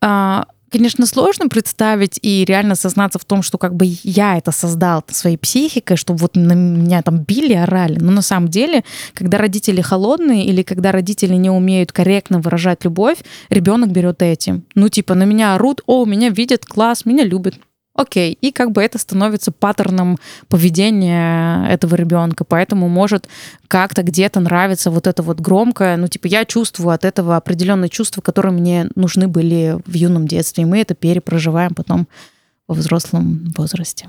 А, Конечно, сложно представить и реально сознаться в том, что как бы я это создал своей психикой, чтобы вот на меня там били, орали. Но на самом деле, когда родители холодные или когда родители не умеют корректно выражать любовь, ребенок берет этим. Ну, типа, на меня орут, о, меня видят, класс, меня любят. Окей, и как бы это становится паттерном поведения этого ребенка, поэтому может как-то где-то нравиться вот это вот громкое, ну типа я чувствую от этого определенные чувства, которые мне нужны были в юном детстве, и мы это перепроживаем потом во взрослом возрасте.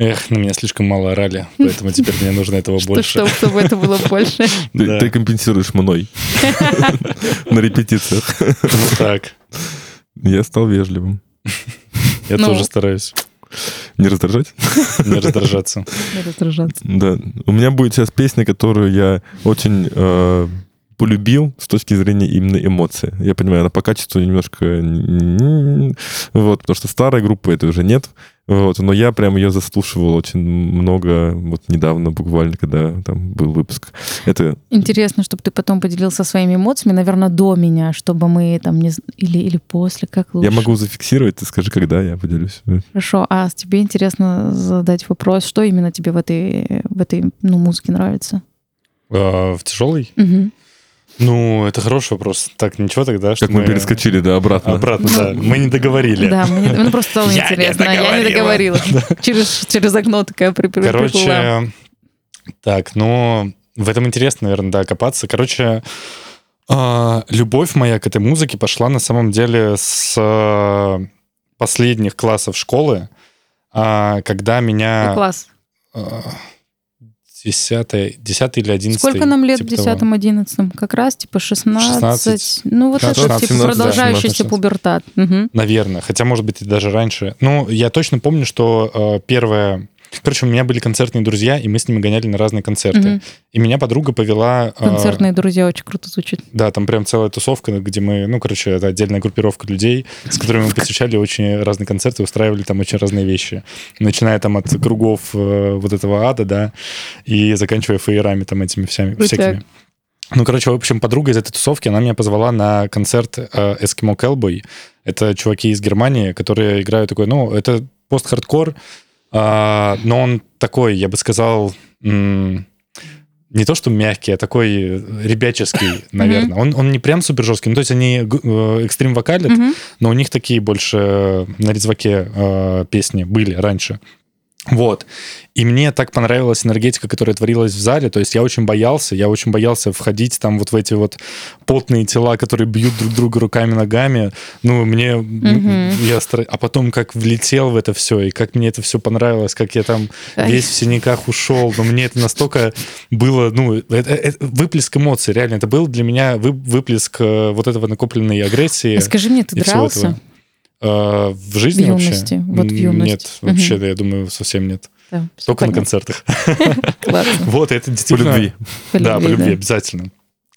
Эх, на меня слишком мало орали, поэтому теперь мне нужно этого больше. что- чтобы это было больше. Ты, компенсируешь мной на репетициях. Так, Я стал вежливым. Я Ну. тоже стараюсь Не раздражать? не раздражаться. Не раздражаться. Да. У меня будет сейчас песня, которую я очень э, полюбил с точки зрения именно эмоций. Я понимаю, она по качеству немножко... Вот, потому что старой группы это уже нет. Вот, но я прям ее заслушивал очень много, вот недавно буквально, когда там был выпуск. Это Интересно, чтобы ты потом поделился своими эмоциями, наверное, до меня, чтобы мы там не... Или, или после, как лучше. я могу зафиксировать, ты скажи, когда я поделюсь. Хорошо, а тебе интересно задать вопрос, что именно тебе в этой, в этой ну, музыке нравится? А, В тяжелый? Мгм. Ну, это хороший вопрос. Так, ничего тогда, что Как мы перескочили, да, обратно. Обратно, да. Мы не договорили. Да, мне, ну, просто стало не интересно. Я не договорила. Через, через окно такая при- при- приплыла. Короче, так, ну, в этом интересно, наверное, да, копаться. Короче, а, любовь моя к этой музыке пошла на самом деле с а, последних классов школы, а, когда меня... Ну, класс. А, Десятый, десятый или одиннадцатый. Сколько нам лет в типа того. 10-11? Как раз типа 16. 16. Ну, вот это 16, типа 17, да, продолжающийся 16. пубертат. Мгм. Наверное, хотя, может быть, и даже раньше. Ну, я точно помню, что э, первое... Короче, у меня были концертные друзья, и мы с ними гоняли на разные концерты. Мгм. И меня подруга повела... э, Концертные друзья очень круто звучит. Да, там прям целая тусовка, где мы, ну, короче, это отдельная группировка людей, с которыми мы посещали очень разные концерты, устраивали там очень разные вещи. Начиная там от кругов э, вот этого ада, да, и заканчивая фейерами там этими Крутяк. всякими. Ну, короче, в общем, подруга из этой тусовки, она меня позвала на концерт э, Eskimo Cowboy. Это чуваки из Германии, которые играют такой, ну, это пост-хардкор, а, но он такой, я бы сказал, не то что мягкий, а такой ребяческий, наверное. Он, он не прям супер жесткий. Ну, то есть они э, экстрим вокалят, но у них такие больше э, на резваке э, песни были раньше. Вот. И мне так понравилась энергетика, которая творилась в зале. То есть я очень боялся, я очень боялся входить там вот в эти вот потные тела, которые бьют друг друга руками, ногами. Ну, мне... Мгм. Я стар- А потом как влетел в это все, и как мне это все понравилось, как я там Ай. весь в синяках ушел. Но мне это настолько было... Ну, это, это выплеск эмоций, реально. Это был для меня вы- выплеск э, вот этого накопленной агрессии. А Скажи мне, ты дрался? Э, в жизни В вообще? юности, вот в юности. Нет, Мгм. вообще, я думаю, совсем нет. Да, Только на понятно. концертах. Классно. Вот, это По действительно... любви. По Да, по любви, любви, обязательно.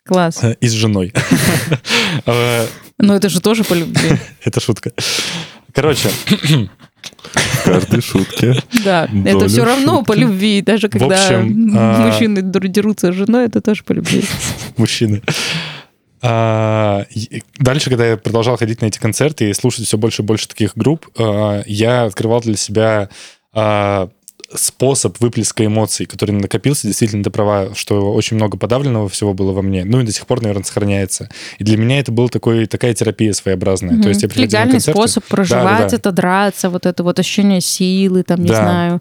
Класс. Э, И с женой. Э, Но это же тоже по любви. Это шутка. Короче, В каждой шутке. Да, это все равно по любви. Даже когда а- мужчины дерутся с женой, это тоже по любви. мужчины. А, Дальше, когда я продолжал ходить на эти концерты и слушать все больше и больше таких групп, а, я открывал для себя а, способ выплеска эмоций, который накопился. Действительно, ты права, что очень много подавленного всего было во мне. Ну и до сих пор, наверное, сохраняется. И для меня это была такой, такая терапия своеобразная. То есть я Легальный концерты- способ проживать Да-да-да. это, драться, вот это вот ощущение силы, там, не Да. знаю.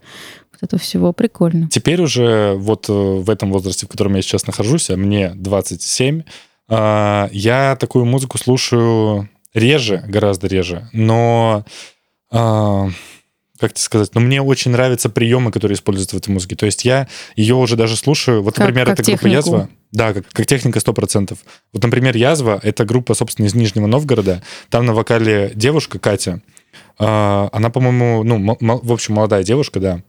Вот это всего прикольно. Теперь уже вот э, в этом возрасте, в котором я сейчас нахожусь, а мне 27, а, я такую музыку слушаю реже, гораздо реже, но а, как тебе сказать, но мне очень нравятся приемы, которые используются в этой музыке. То есть я ее уже даже слушаю. Вот, Как- например, как это группа. Язва. Да, как, как техника 100%. Вот, например, Язва — это группа, собственно, из Нижнего Новгорода. Там на вокале девушка Катя. А, Она, по-моему, ну, в общем, молодая девушка, да.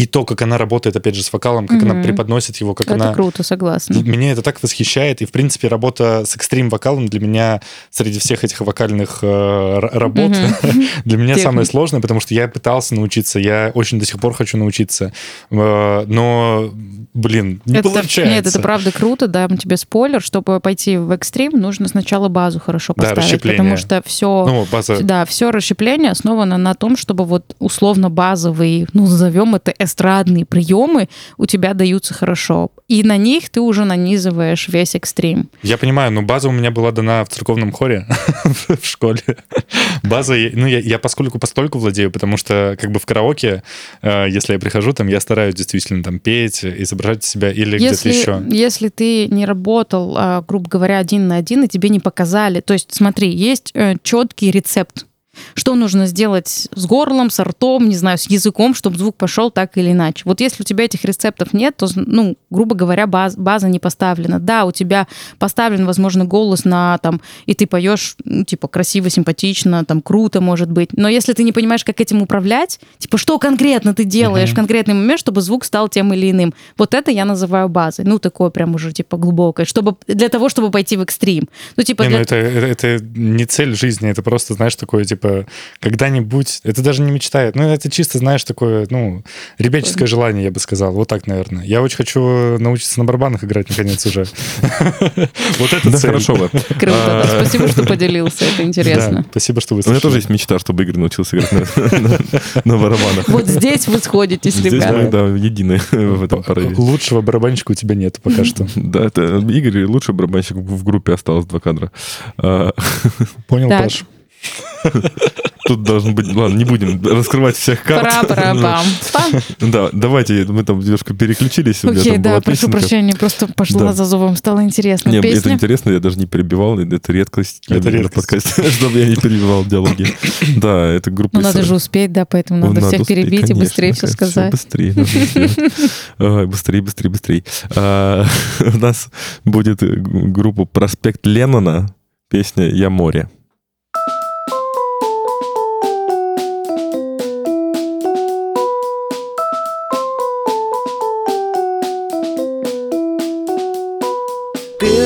И то, как она работает, опять же, с вокалом, как она Мгм. преподносит его, как Это она... круто, согласна. Меня это так восхищает. И, в принципе, работа с экстрим-вокалом для меня среди всех этих вокальных э, работ Мгм. для меня Техник. самое сложное, потому что я пытался научиться, я очень до сих пор хочу научиться. Э, Но, блин, не Это- получается. Нет, это правда круто, дам тебе спойлер. Чтобы пойти в экстрим, нужно сначала базу хорошо Да, поставить, расщепление. потому что все, Ну, база... да, все расщепление основано на том, чтобы вот условно базовые, ну, назовем это эстрадные приемы у тебя даются хорошо. И на них ты уже нанизываешь весь экстрим. Я понимаю, но база у меня была дана в церковном хоре в школе. База, ну, я, я поскольку постольку владею, потому что как бы в караоке, э, если я прихожу, там я стараюсь действительно там петь, изображать себя или где-то еще. если ты не работал, а, грубо говоря, один на один, и тебе не показали, то есть смотри, есть э, четкий рецепт, что нужно сделать с горлом, с ртом, не знаю, с языком, чтобы звук пошел так или иначе. Вот если у тебя этих рецептов нет, то, ну, грубо говоря, баз- база не поставлена. Да, у тебя поставлен, возможно, голос на там, и ты поешь, ну, типа, красиво, симпатично, там, круто, может быть. Но если ты не понимаешь, как этим управлять, типа, что конкретно ты делаешь Мгм. в конкретный момент, чтобы звук стал тем или иным. Вот это я называю базой. Ну, такое прям уже, типа, глубокое. Чтобы, для того, чтобы пойти в экстрим. Ну, типа, Не, для- ну это, это, это не цель жизни, это просто, знаешь, такое, типа, когда-нибудь, это даже не мечта, ну, это чисто, знаешь, такое, ну, ребяческое желание, я бы сказал, вот так, наверное. Я очень хочу научиться на барабанах играть, наконец, уже. Вот это цель. хорошо бы. Круто, да. Спасибо, что поделился. Это интересно. Спасибо, что вы У меня тоже есть мечта, чтобы Игорь научился играть на- на на барабанах. Вот здесь вы сходитесь, Здесь ребята. мы, да, едины в этом порыве. Лучшего барабанщика у тебя нет пока что. Да, это Игорь лучший барабанщик в группе осталось два кадра. А, Понял. Паш? Тут должен быть... Ладно, не будем раскрывать всех карт. Пара-пара-пам. Пам. Да, давайте, мы там немножко переключились. Окей, да, прошу прощения, просто пошла за зовом, стало интересно. Не, это интересно, я даже не перебивал, это редкость для Это меня подкасте, чтобы я не перебивал диалоги. Да, это группа... Ну, надо же успеть, да, поэтому надо всех перебить и быстрее все сказать. Быстрее, быстрее, быстрее, быстрее. А, У нас будет г- группа «Проспект Леннона», песня «Я море».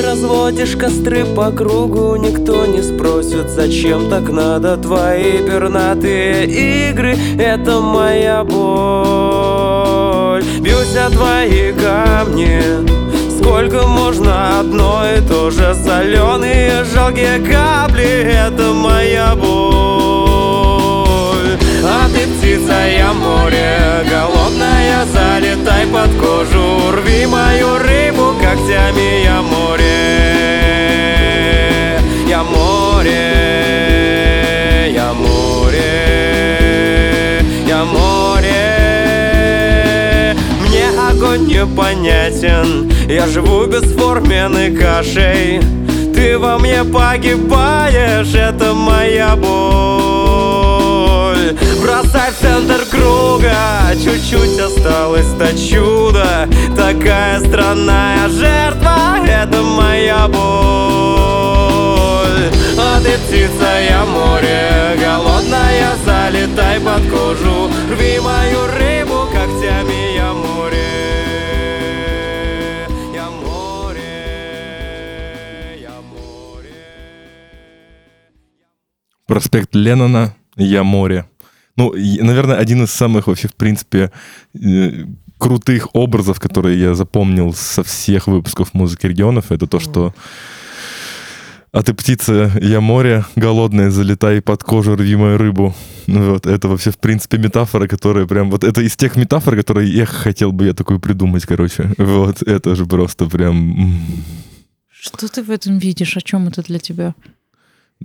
Разводишь костры по кругу, никто не спросит, зачем так надо Твои пернатые игры, это моя боль. Бьюсь о твои камни, сколько можно одно и то же Соленые жалкие капли, это моя боль А ты птица, я море, голодная, залетай под кожу. Рви мою рыбу когтями, я море. Я море, я море, я море. Мне огонь непонятен, я живу бесформенной кашей. Ты во мне погибаешь, это моя боль Бросай в центр круга Чуть-чуть осталось до чуда. Такая странная жертва Это моя боль. А ты птица, я море Голодная, залетай под кожу. Рви мою рыбу когтями Я море Проспект Леннона, «Я море». Ну, наверное, один из самых вообще, в принципе, э, крутых образов, которые я запомнил со всех выпусков «Музыки регионов», это то, что «А ты птица, я море, голодная, залетай под кожу, рви мою рыбу». Ну Вот, это вообще, в принципе, метафора, которая прям... Вот это из тех метафор, которые я хотел бы я такую придумать, короче. Вот, это же просто прям... Что ты в этом видишь? О чем это для тебя?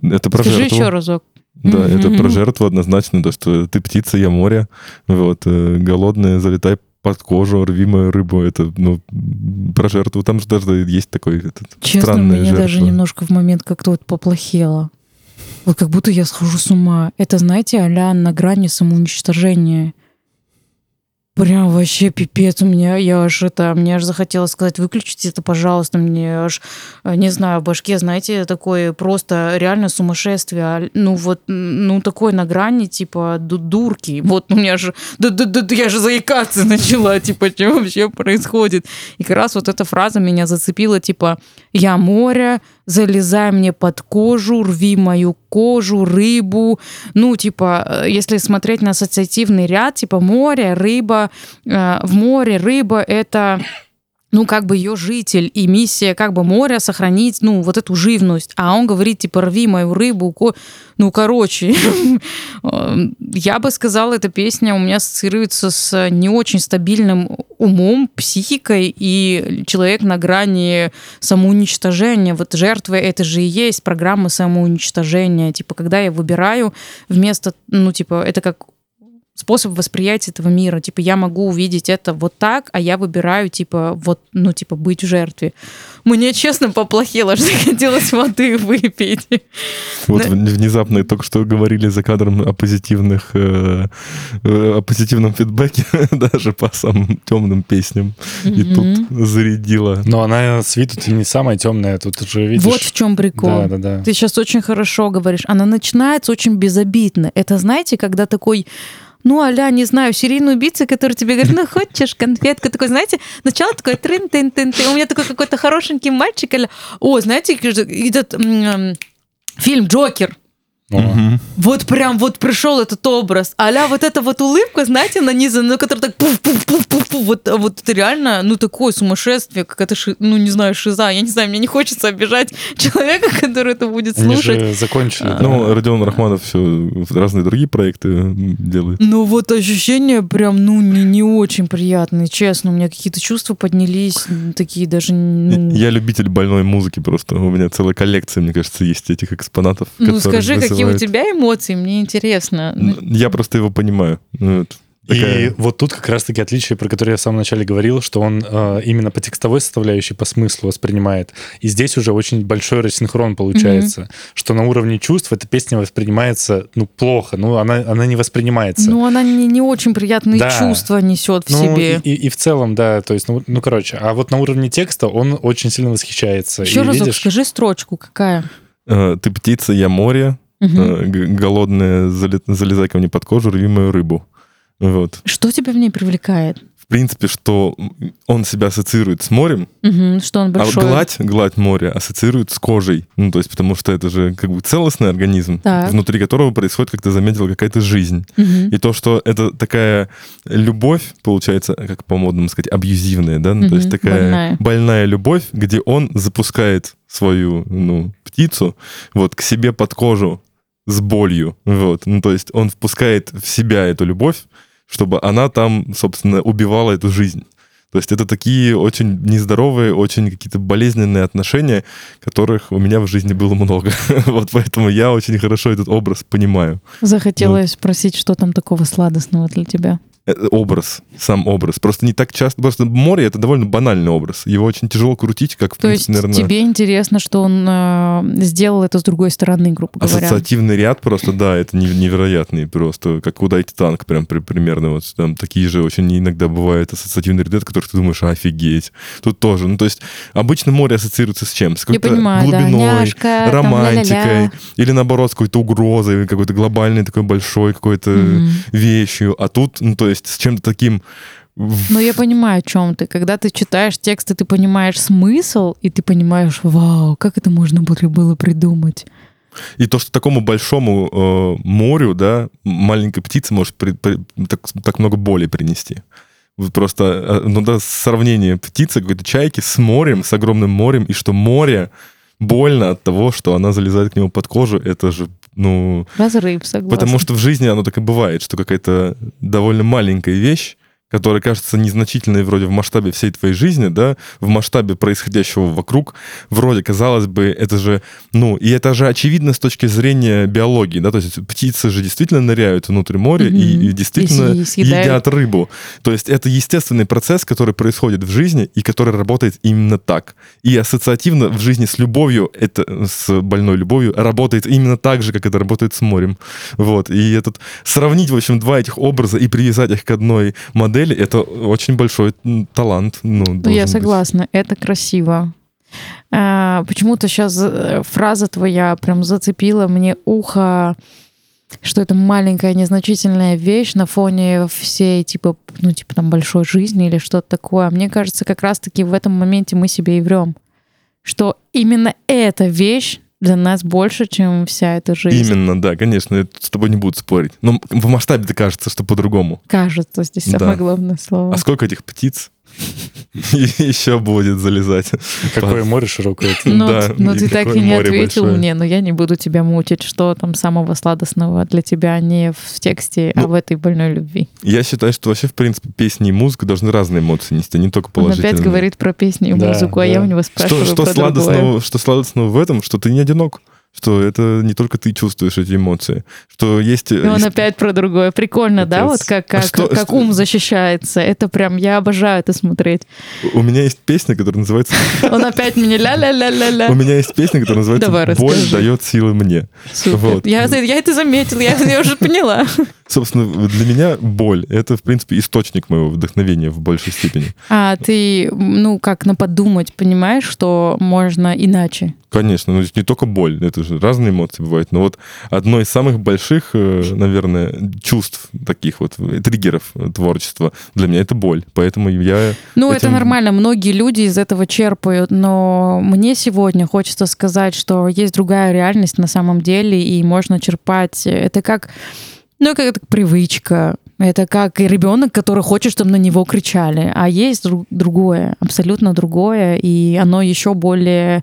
Это про Скажи жертву. еще разок. Да, это про жертву однозначно, то, что ты птица, я море, вот, э, голодная, залетай под кожу, рви мою рыбу, это, ну, про жертву, там же даже есть такой этот, Честно, странная мне жертва. даже немножко в момент как-то вот поплохело. Вот как будто я схожу с ума. Это, знаете, а на грани самоуничтожения. Прям вообще пипец у меня, я аж это, мне аж захотелось сказать, выключите это, пожалуйста, мне аж, э, не знаю, в башке, знаете, такое просто реально сумасшествие, а, ну вот, ну такой на грани, типа, ду- дурки, вот у меня же, да, да, да, я же заикаться начала, типа, что вообще происходит? И как раз вот эта фраза меня зацепила, типа, я море, залезай мне под кожу, рви мою кожу, рыбу. Ну, типа, э, если смотреть на ассоциативный ряд, типа море, рыба, э, в море рыба — это ну, как бы ее житель, и миссия как бы моря сохранить, ну, вот эту живность. А он говорит, типа, рви мою рыбу, ко... ну, короче. Я бы сказала, эта песня у меня ассоциируется с не очень стабильным умом, психикой, и человек на грани самоуничтожения. Вот жертвы это же и есть программа самоуничтожения. Типа, когда я выбираю вместо, ну, типа, это как способ восприятия этого мира. Типа, я могу увидеть это вот так, а я выбираю, типа, вот, ну, типа, быть в жертве. Мне, честно, поплохело, что хотелось воды выпить. Вот в- внезапно только что говорили за кадром о позитивных, э, э, о позитивном фидбэке даже по самым темным песням. И тут зарядила. Но она с виду не самая темная, тут уже видишь... Вот в чем прикол. Да, да, да. Ты сейчас очень хорошо говоришь. Она начинается очень безобидно. Это, знаете, когда такой ну, аля, не знаю, серийный убийца, который тебе говорит, ну, хочешь конфетку? Такой, знаете, начало такое трын тын тын У меня такой какой-то хорошенький мальчик. аля, О, знаете, этот фильм «Джокер». Мгм. Вот прям вот пришел этот образ. Аля вот эта вот улыбка, знаете, нанизанная, которая так пуф-пуф-пуф-пуф. Вот, а вот это реально, ну, такое сумасшествие, как это, ши- ну, не знаю, шиза. Я не знаю, мне не хочется обижать человека, который это будет Они слушать. же закончили. да. Ну, Родион Рахманов все разные другие проекты делает. Ну вот ощущения прям, ну, не, не очень приятные, честно. У меня какие-то чувства поднялись, такие даже, ну... Я любитель больной музыки просто. У меня целая коллекция, мне кажется, есть этих экспонатов. Ну скажи, какие у вызывают- тебя эмоции, мне интересно. Я просто его понимаю. Ну, такая- И вот тут как раз-таки отличие, про которое я в самом начале говорил, что он э, именно по текстовой составляющей, по смыслу воспринимает. И здесь уже очень большой рассинхрон получается, что на уровне чувств эта песня воспринимается, ну, плохо, ну, она, она не воспринимается. Ну, она не, не очень приятные Да. чувства несет в Ну, себе. И, и в целом, да, то есть, ну, ну, короче, а вот на уровне текста он очень сильно восхищается. Еще и разок видишь, скажи строчку, какая? Э, Ты птица, я море, Э, голодная, залезай ко мне под кожу, рви мою рыбу. Вот. Что тебя в ней привлекает? В принципе, что он себя ассоциирует с морем, Мгм, что он большой. а гладь, гладь моря ассоциирует с кожей. Ну, то есть, потому что это же как бы целостный организм, Так. внутри которого происходит, как ты заметила, какая-то жизнь. Мгм. И то, что это такая любовь, получается, как по-модному сказать, абьюзивная, да? Ну, то есть такая больная. больная любовь, где он запускает свою, ну, птицу вот к себе под кожу с болью, вот. Ну, то есть он впускает в себя эту любовь, чтобы она там, собственно, убивала эту жизнь. То есть это такие очень нездоровые, очень какие-то болезненные отношения, которых у меня в жизни было много. Вот поэтому я очень хорошо этот образ понимаю. Захотелось спросить, что там такого сладостного для тебя? Э, образ, сам образ. Просто не так часто. Просто море это довольно банальный образ. Его очень тяжело крутить, как в То есть принципе, наверное. тебе интересно, что он э, сделал это с другой стороны, грубо говоря. Ассоциативный ряд просто, да, это не- невероятный просто, как «Удайте танк», прям при- примерно вот там такие же очень иногда бывают ассоциативные ряды, от которых ты думаешь, офигеть. Тут тоже, ну то есть обычно море ассоциируется с чем? С какой-то понимаю, да, глубиной, няшка, там, романтикой, ля-ля-ля. или наоборот с какой-то угрозой, какой-то глобальной такой большой какой-то Мгм. вещью. А тут, ну то есть с чем-то таким Но я понимаю, о чем ты. Когда ты читаешь тексты, ты понимаешь смысл, и ты понимаешь, вау, как это можно было было придумать. И то, что такому большому э, морю, да, маленькая птица может при- при- так, так много боли принести. Вот просто, э, ну да, сравнение птицы, какой-то чайки с морем, с огромным морем, и что море больно от того, что она залезает к нему под кожу, это же, ну... Разрыв, согласна. Потому что в жизни оно так и бывает, что какая-то довольно маленькая вещь, которая кажется незначительной вроде в масштабе всей твоей жизни, да, в масштабе происходящего вокруг, вроде, казалось бы, это же, ну, и это же очевидно с точки зрения биологии, да, то есть птицы же действительно ныряют внутрь моря и, Мгм. и действительно И съедают. едят рыбу. То есть это естественный процесс, который происходит в жизни и который работает именно так. И ассоциативно в жизни с любовью, это с больной любовью, работает именно так же, как это работает с морем. Вот. И этот сравнить, в общем, два этих образа и привязать их к одной модели, это очень большой талант. Ну, Ну, я быть. согласна, это красиво. А, почему-то сейчас фраза твоя прям зацепила мне ухо, что это маленькая незначительная вещь на фоне всей типа, ну типа там большой жизни или что-то такое. Мне кажется, как раз-таки в этом моменте мы себе и врем, что именно эта вещь для нас больше, чем вся эта жизнь. Именно, да, конечно, я с тобой не буду спорить. Но в масштабе-то кажется, что по-другому. Кажется, здесь Да. самое главное слово. А сколько этих птиц еще будет залезать? Какое море широкое. Ну, Да, т- ну ты так и не ответил большое. мне, но я не буду тебя мучить, что там самого сладостного для тебя не в тексте, а Ну, в этой больной любви. Я считаю, что вообще, в принципе, песни и музыка должны разные эмоции нести, не только Он положительные. опять говорит про песню и Да, музыку, а я у него спрашиваю что, про другое. сладостного, что сладостного в этом, что ты не одинок, что это не только ты чувствуешь эти эмоции, что есть... И он есть- опять про другое. Прикольно, да, Капец. вот как, А как, что- как что- ум защищается. Это прям, я обожаю это смотреть. У меня есть песня, которая называется... Он опять мне ля-ля-ля-ля-ля. У меня есть песня, которая называется «Боль дает силы мне». Вот. Я, это- я это заметила, я, я уже поняла. Собственно, для меня боль — это, в принципе, источник моего вдохновения в большей степени. А ты, ну, как на подумать, понимаешь, что можно иначе? Конечно, ну, не только боль, это разные эмоции бывают. Но вот одно из самых больших, э, наверное, чувств таких вот, э, триггеров э, творчества для меня — это боль. Поэтому я... Ну, это этим- нормально, многие люди из этого черпают, но мне сегодня хочется сказать, что есть другая реальность на самом деле, и можно черпать. Это как, ну, как это привычка, это как и ребенок, который хочет, чтобы на него кричали, а есть друг- другое, абсолютно другое, и оно еще более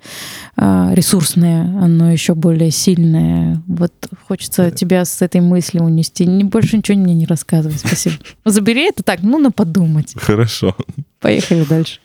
э, ресурсное, оно еще более сильное. Вот хочется тебя с этой мыслью унести. Не, больше ничего мне не рассказывай, спасибо. Забери это так, ну, на подумать. Хорошо. Поехали дальше.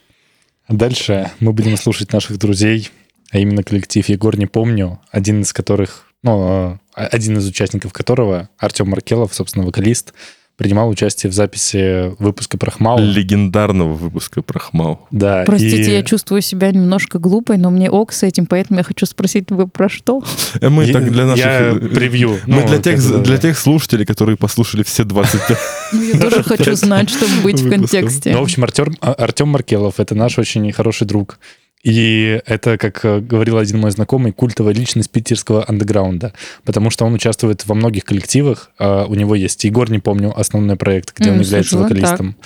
Дальше мы будем слушать наших друзей, а именно коллектив «Егор не помню», один из которых, ну, э, один из участников которого, Артем Маркелов, собственно, вокалист, принимал участие в записи выпуска про Хмау. Легендарного выпуска про Хмау. Да, Простите, и- я чувствую себя немножко глупой, но мне ок с этим, поэтому я хочу спросить, вы про что? Э, Мы Я- так для наших... я э, превью. Мы Ну, для, тех, бы, для да. тех слушателей, которые послушали все 25... Ну, я тоже хочу знать, чтобы быть в контексте. Ну, в общем, Артем, А- Артем Маркелов — это наш очень хороший друг. И это, как э, говорил один мой знакомый, культовая личность питерского андеграунда, потому что он участвует во многих коллективах. А У него есть «Егор, не помню», основной проект, где М, он является слышала, вокалистом.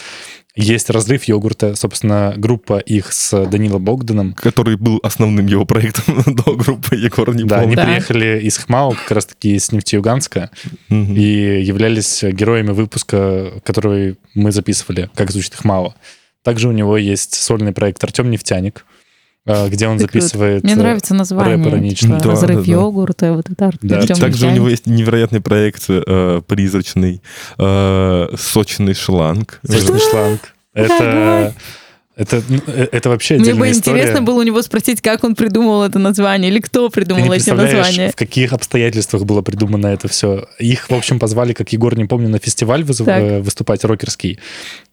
Есть «Разрыв йогурта», собственно, группа их с Данилом Богданом. который был основным его проектом до группы Егор не Да, они помню. Да. приехали из Хмау, как раз-таки из Нефтеюганска, Мгм. и являлись героями выпуска, который мы записывали, как звучит Хмао. Также у него есть сольный проект «Артем Нефтяник», где он записывает... Мне э, нравится название. рэп иронично. типа, Да, Разрыв да, да. йогурта, вот это Да, Артём Также у него есть невероятный проект э, призрачный, э, сочный шланг. Сочный шланг. Это... Это, э, это вообще Мне бы история. интересно было у него спросить, как он придумал это название, или кто Ты придумал не эти названия. в каких обстоятельствах было придумано это все. Их, в общем, позвали, как Егор не помню, на фестиваль вызов- Так. э, выступать рокерский.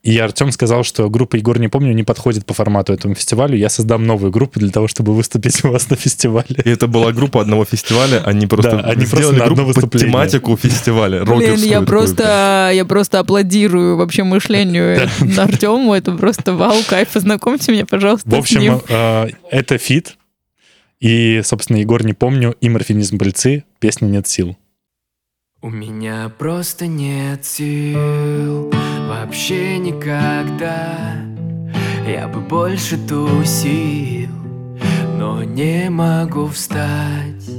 И Артем сказал, что группа Егор не помню не подходит по формату этому фестивалю. Я создам новую группу для того, чтобы выступить у вас на фестивале. И это была группа одного фестиваля, они просто Да, они просто сделали на одно группу под выступление. тематику фестиваля. Блин, я просто, я просто аплодирую вообще мышлению Артему. Это просто вау, кайф. Познакомьте меня, пожалуйста, В общем, э, это фит. И, собственно, Егор не помню, и морфинизм пыльцы, песня «Нет сил». У меня просто нет сил Вообще никогда. Я бы больше тусил Но не могу встать.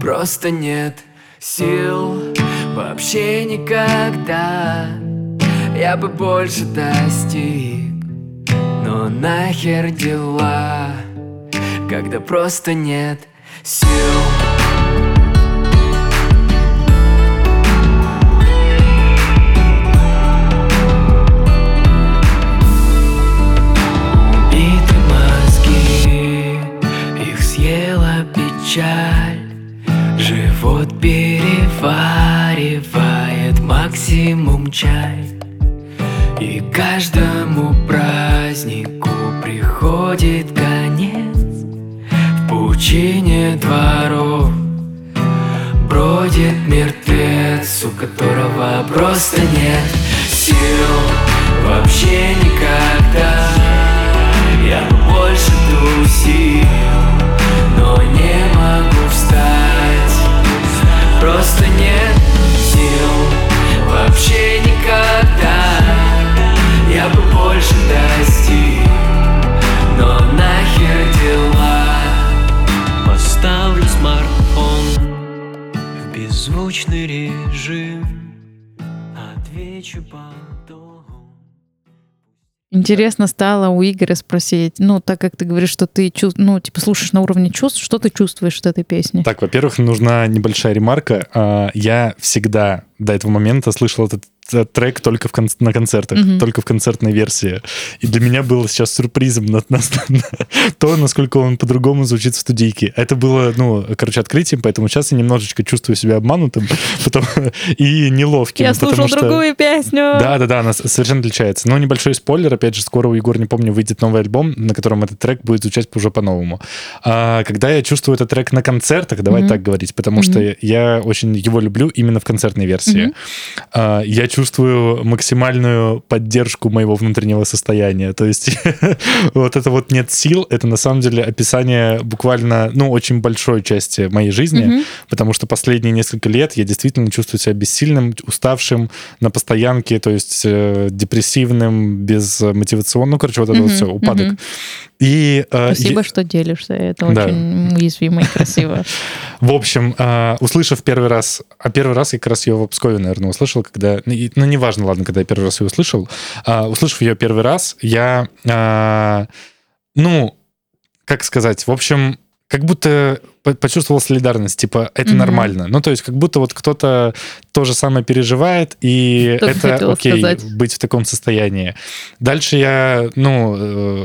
Просто нет сил Вообще никогда. Я бы больше достиг Но нахер дела Когда просто нет сил печаль. Живот переваривает максимум чай. И каждому празднику приходит конец. В пучине дворов бродит мертвец У которого просто нет сил вообще никогда. Я больше тусил Просто нет сил Вообще никогда. Я бы больше достиг Но нахер дела? Поставлю смартфон в беззвучный режим Отвечу потом Интересно стало у Игоря спросить, ну, так как ты говоришь, что ты чувств... ну, типа, слушаешь на уровне чувств, что ты чувствуешь от этой песни? Так, во-первых, нужна небольшая ремарка. А, Я всегда до этого момента слышал этот трек только в кон- на концертах, Мгм. только в концертной версии. И для меня было сейчас сюрпризом на, на- на то, насколько он по-другому звучит в студийке. Это было, ну, короче, открытием, поэтому сейчас я немножечко чувствую себя обманутым потому- и неловким. Я слушал что- другую песню. Да, да, да, она совершенно отличается. Но небольшой спойлер, опять же, скоро у Егора, не помню, выйдет новый альбом, на котором этот трек будет звучать уже по-новому. А, когда я чувствую этот трек на концертах, давай Мгм. так говорить, потому что я очень его люблю именно в концертной версии. Мгм. А, я чувствую максимальную поддержку моего внутреннего состояния. То есть вот это вот нет сил, это на самом деле описание буквально, ну, очень большой части моей жизни, Мгм. потому что последние несколько лет я действительно чувствую себя бессильным, уставшим на постоянке, то есть э, депрессивным, без мотивационного, ну, короче, вот это вот Мгм, все, упадок. мгм. И э, Спасибо, я- что делишься. Это Да. очень уязвимо и красиво. в общем, э, услышав первый раз, а первый раз я как раз ее в Пскове, наверное, услышал, когда, ну, и- ну, неважно, ладно, когда я первый раз ее услышал, а, услышав ее первый раз, я, а, ну, как сказать, в общем, как будто по- почувствовал солидарность, типа, это Мгм. нормально. Ну, то есть, как будто вот кто-то то же самое переживает, и Только это окей сказать. быть в таком состоянии. Дальше я, ну,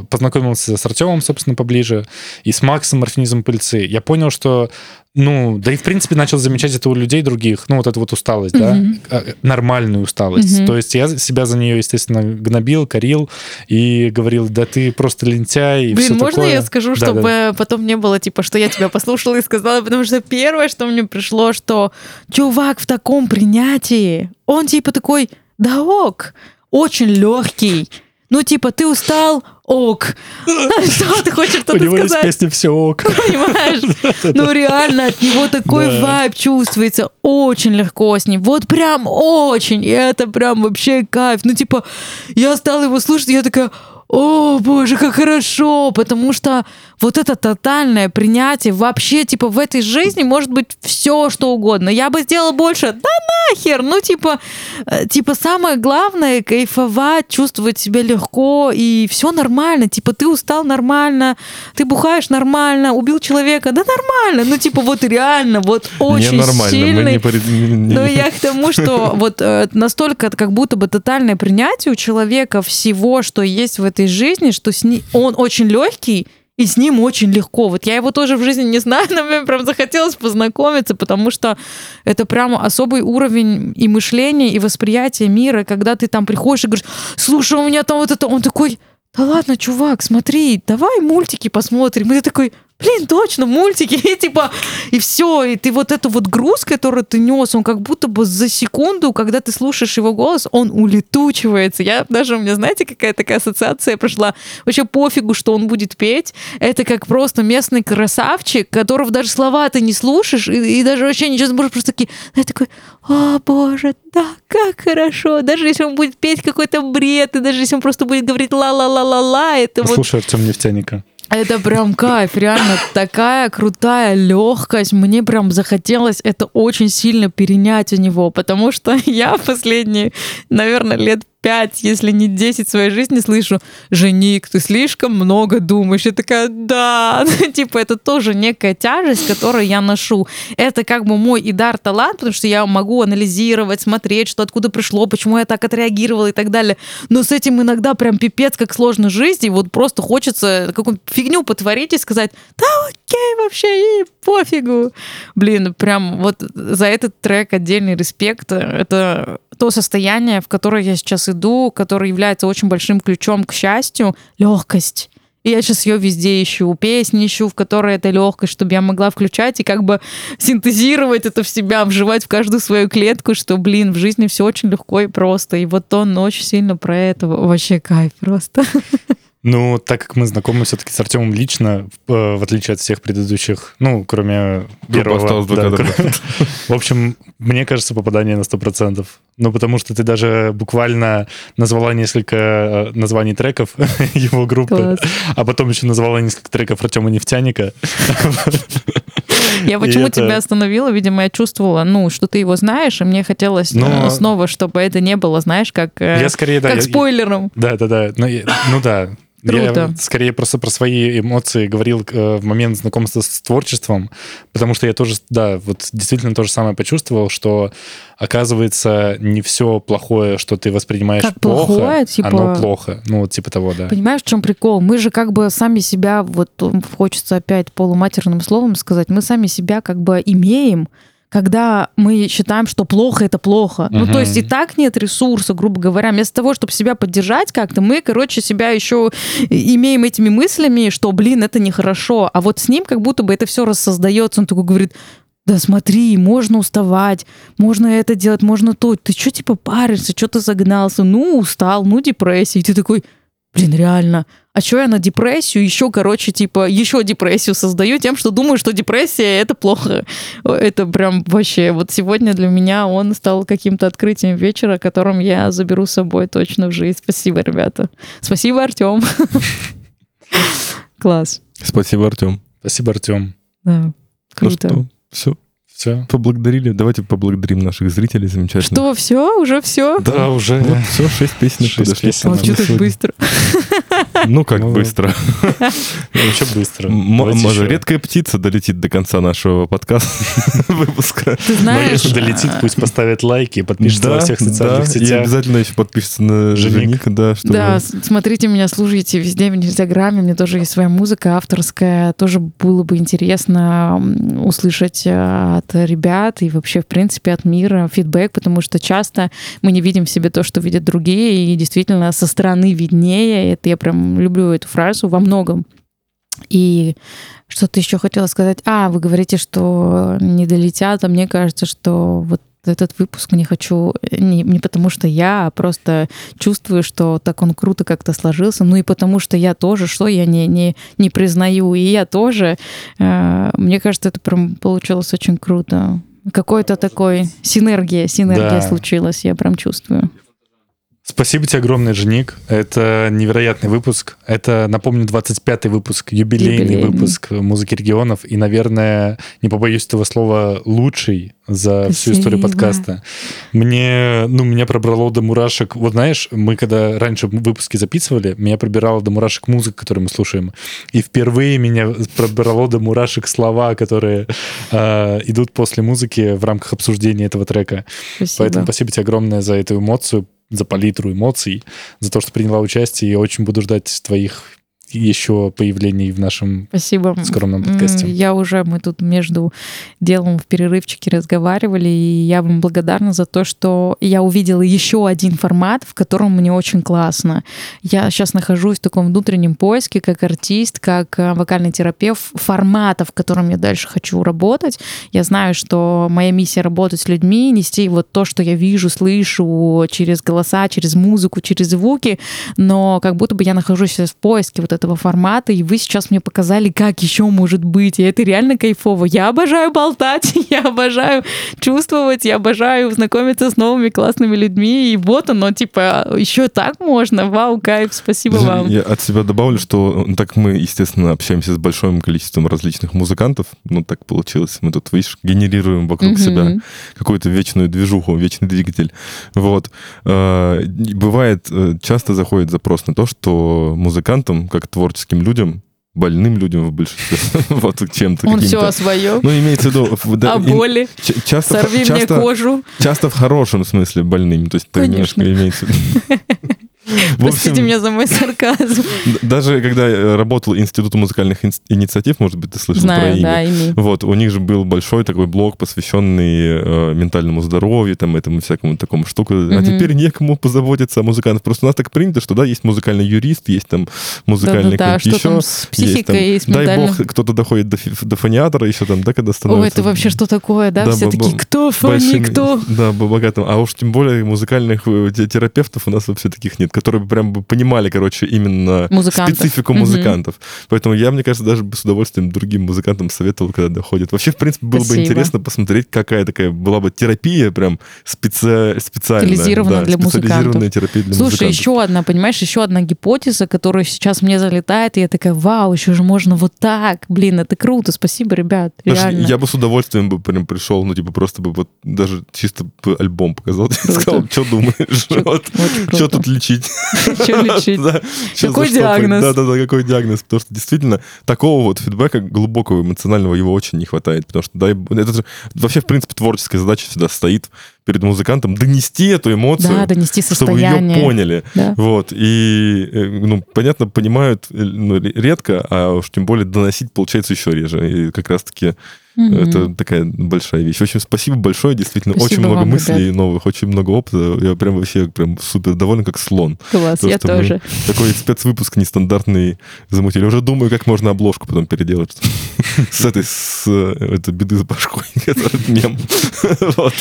э, познакомился с Артемом, собственно, поближе, и с Максом, морфинизм пыльцы. Я понял, что, ну, да и, в принципе, начал замечать это у людей других, ну, вот эту вот усталость, да, Мгм. э, нормальную усталость. Мгм. То есть я себя за нее, естественно, гнобил, корил и говорил, да ты просто лентяй и Блин, все можно такое. я скажу, Да, чтобы да. потом не было, типа, что я тебя послушала и сказала, потому что первое, что мне пришло, что чувак в таком принятии, он типа такой, да ок, очень легкий. Ну, типа, ты устал, ок. Что ты хочешь У что-то него есть сказать? песня «Все ок». Понимаешь? Ну, реально, от него такой Да. вайб чувствуется. Очень легко с ним. Вот прям очень. И это прям вообще кайф. Ну, типа, я стала его слушать, я такая... О, боже, как хорошо, потому что вот это тотальное принятие вообще, типа, в этой жизни может быть все, что угодно. Я бы сделала больше, да нахер, ну, типа, э, типа, самое главное, кайфовать, чувствовать себя легко, и все нормально, типа, ты устал нормально, ты бухаешь нормально, убил человека, да нормально, ну, типа, вот реально, вот очень мы сильный. не пори- не- не- ну, я к тому, что вот э, настолько как будто бы тотальное принятие у человека всего, что есть в этой жизни, что с ним, он очень легкий, и с ним очень легко. Вот я его тоже в жизни не знаю, но мне прям захотелось познакомиться, потому что это прямо особый уровень и мышления, и восприятия мира, когда ты там приходишь и говоришь, слушай, у меня там вот это, он такой, да ладно, чувак, смотри, давай мультики посмотрим. И ты такой, блин, точно, мультики. И типа, и все, и ты вот эту вот груз, который ты нес, он как будто бы за секунду, когда ты слушаешь его голос, он улетучивается. Я даже, у меня, знаете, какая такая ассоциация пришла? Вообще пофигу, что он будет петь. Это как просто местный красавчик, которого даже слова ты не слушаешь, и, и даже вообще ничего не можешь просто такие, я такой, о боже, да, как хорошо. Даже если он будет петь какой-то бред, и даже если он просто будет говорить ла-ла-ла-ла-ла, это вот Слушай, Артем Нефтяника. Это прям кайф, реально такая крутая легкость. Мне прям захотелось это очень сильно перенять у него, потому что я последние, наверное, лет пять, если не 10 своей жизни слышу, Женик, ты слишком много думаешь. Я такая, да, Ну, типа это тоже некая тяжесть, которую я ношу. Это как бы мой и дар талант, потому что я могу анализировать, смотреть, что откуда пришло, почему я так отреагировала и так далее. Но с этим иногда прям пипец как сложно жить, и вот просто хочется какую-нибудь фигню потворить и сказать, да вообще, и пофигу. Блин, прям вот за этот трек отдельный респект. Это то состояние, в которое я сейчас иду, которое является очень большим ключом к счастью, легкость. И я сейчас ее везде ищу, песни ищу, в которой это легкость, чтобы я могла включать и как бы синтезировать это в себя, вживать в каждую свою клетку, что, блин, в жизни все очень легко и просто. И вот он очень сильно про это. Вообще кайф просто. Ну, так как мы знакомы все-таки с Артемом лично, в, э, в отличие от всех предыдущих, ну, кроме первого. осталось два да, кадра. кроме- В общем, мне кажется, попадание на 100%. Ну, потому что ты даже буквально назвала несколько э, названий треков его группы, Класс. а потом еще назвала несколько треков Артема Нефтяника. Я почему это- тебя остановила? Видимо, я чувствовала, ну, что ты его знаешь, и мне хотелось Но- э, снова, чтобы это не было, знаешь, как, э, Я скорее, да, как я- спойлером. Да, да, да. Ну, я- ну да. Круто. Я скорее просто про свои эмоции говорил э, в момент знакомства с творчеством, потому что я тоже, да, вот действительно то же самое почувствовал, что оказывается не все плохое, что ты воспринимаешь Как плохо, плохое, типа- оно плохо. Ну, вот типа того, да. Понимаешь, в чем прикол? Мы же как бы сами себя, вот хочется опять полуматерным словом сказать, мы сами себя как бы имеем, когда мы считаем, что плохо это плохо. Ну, Мгм. то есть и так нет ресурса, грубо говоря. Вместо того, чтобы себя поддержать как-то, мы, короче, себя еще имеем этими мыслями, что, блин, это нехорошо. А вот с ним как будто бы это все рассоздается. Он такой говорит, да смотри, можно уставать, можно это делать, можно то. Ты что, типа, паришься, что ты загнался? Ну, устал, ну, депрессия. И ты такой, блин, реально. А что я на депрессию еще, короче, типа, еще депрессию создаю тем, что думаю, что депрессия — это плохо. Это прям вообще... Вот сегодня для меня он стал каким-то открытием вечера, которым я заберу с собой точно в жизнь. Спасибо, ребята. Спасибо, Артем. Класс. Спасибо, Артем. Спасибо, Артем. Да. Ну Круто. что, все, Все. поблагодарили. Давайте поблагодарим наших зрителей замечательно. Что, все? Уже все? Да, уже. Вот все, шесть песен Шесть подошли. песен. А что так быстро? Ну, как Ну, быстро. Вообще быстро. М- Давайте Может, редкая птица долетит до конца нашего подкаста выпуска. Ты Но знаешь... если долетит, пусть поставит лайки, подпишется во всех социальных да, И сетях. обязательно еще подпишется на Женик. Да, чтобы... Да, смотрите меня, слушайте везде в Инстаграме, мне тоже есть своя музыка авторская, тоже было бы интересно услышать э, от ребят и вообще, в принципе, от мира фидбэк, потому что часто мы не видим в себе то, что видят другие, и действительно со стороны виднее, это я прям люблю эту фразу во многом. И что-то еще хотела сказать. А, вы говорите, что не долетят, а мне кажется, что вот этот выпуск не хочу не, не потому, что я, а просто чувствую, что так он круто как-то сложился. Ну и потому, что я тоже, что я не, не, не признаю, и я тоже. Э, мне кажется, это прям получилось очень круто. Какой-то такой синергия, синергия Да. случилась, я прям чувствую. Спасибо тебе огромное, Женик. Это невероятный выпуск. Это, напомню, 25-й выпуск, юбилейный, Юбилейный. выпуск музыки регионов. И, наверное, не побоюсь этого слова, лучший за всю историю Спасибо. подкаста. Мне, ну, меня пробрало до мурашек. Вот знаешь, мы когда раньше выпуски записывали, меня пробирало до мурашек музыка, которую мы слушаем. И впервые меня пробрало до мурашек слова, которые э, идут после музыки в рамках обсуждения этого трека. Спасибо. Поэтому спасибо тебе огромное за эту эмоцию, за палитру эмоций, за то, что приняла участие, и очень буду ждать твоих еще появлений в нашем Спасибо. скромном подкасте. Я уже, мы тут между делом в перерывчике разговаривали, и я вам благодарна за то, что я увидела еще один формат, в котором мне очень классно. Я сейчас нахожусь в таком внутреннем поиске, как артист, как э, вокальный терапевт, формата, в котором я дальше хочу работать. Я знаю, что моя миссия работать с людьми, нести вот то, что я вижу, слышу через голоса, через музыку, через звуки, но как будто бы я нахожусь сейчас в поиске вот этого формата, и вы сейчас мне показали, как еще может быть, и это реально кайфово. Я обожаю болтать, я обожаю чувствовать, я обожаю знакомиться с новыми классными людьми, и вот оно, типа, еще так можно, вау, кайф, спасибо Даже вам. Я от себя добавлю, что ну, так мы, естественно, общаемся с большим количеством различных музыкантов. Ну, так получилось. Мы тут, видишь, генерируем вокруг Мгм. себя какую-то вечную движуху, вечный двигатель. Вот. Э, Бывает, э, часто заходит запрос на то, что музыкантам, как творческим людям, больным людям в большинстве, вот чем-то Он все о своем, Ну, имеется в виду... да, о боли, часто, сорви мне кожу. часто в хорошем смысле больным. То есть, ты Конечно. немножко имеется Простите общем, меня за мой сарказм. даже когда я работал Институту музыкальных ин- инициатив, может быть, ты слышал про Знаю, имя. да, ими. Вот, у них же был большой такой блок, посвященный э, ментальному здоровью, там, этому всякому такому штуку. А теперь некому позаботиться о музыкантах. Просто у нас так принято, что, да, есть музыкальный юрист, есть там музыкальный что там еще, с есть там, психикой с дай бог, кто-то доходит до, до фониатора еще там, да, когда Ой, становится... это вообще что такое, да? Да, Все такие, кто фони, большими- кто? Да, богатым. А уж тем более музыкальных э, те- терапевтов у нас вообще таких нет, которые бы прям бы понимали, короче, именно Музыкантов. специфику музыкантов. Поэтому я, мне кажется, даже бы с удовольствием другим музыкантам советовал, когда доходит. Вообще, в принципе, было Спасибо. бы интересно посмотреть, какая такая была бы терапия прям специ... специальная. Специализированная для специализированная музыкантов. терапия для Слушай, музыкантов. еще одна, понимаешь, еще одна гипотеза, которая сейчас мне залетает, и я такая, вау, еще же можно вот так. Блин, это круто, спасибо, ребят, Знаешь, реально. я бы с удовольствием бы прям пришел, ну, типа, просто бы вот даже чисто альбом показал, сказал, что думаешь, что тут лечить. Чё лечить? Какой диагноз? Да-да-да, какой диагноз. Потому что действительно такого вот фидбэка глубокого, эмоционального его очень не хватает. Потому что дай, это же вообще, в принципе, творческая задача всегда стоит перед музыкантом донести эту эмоцию, Да, донести чтобы ее поняли. Да. Вот. И, э, ну, понятно, понимают э, ну, ре- редко, а уж тем более доносить получается еще реже. И как раз-таки Мгм. это такая большая вещь. В общем, спасибо большое. Действительно, Спасибо очень много вам, мыслей новых, очень много опыта. Я прям вообще прям супер доволен, как слон. Класс, То, я тоже. Такой спецвыпуск нестандартный замутили. Уже думаю, как можно обложку потом переделать. С этой, с э, этой беды с башкой. Этот мем. Вот.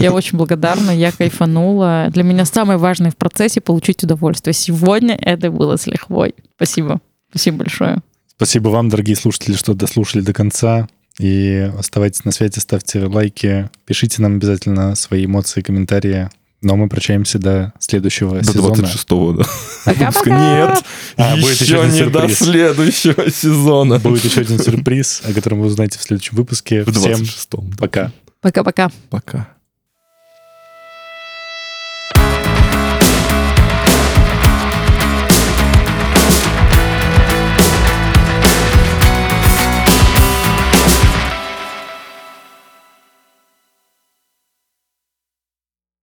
Я очень благодарна, я кайфанула. Для меня самое важное в процессе получить удовольствие. Сегодня это было с лихвой. Спасибо. Спасибо большое. Спасибо вам, дорогие слушатели, что дослушали до конца. И оставайтесь на связи, ставьте лайки, пишите нам обязательно свои эмоции, комментарии. Но мы прощаемся до следующего До сезона. 26-го, да. Пока-пока. Выпуска. Нет, А, будет еще еще не до следующего сезона. Будет еще один сюрприз, о котором вы узнаете в следующем выпуске. В Всем 26-м. да. пока. Пока-пока. Пока.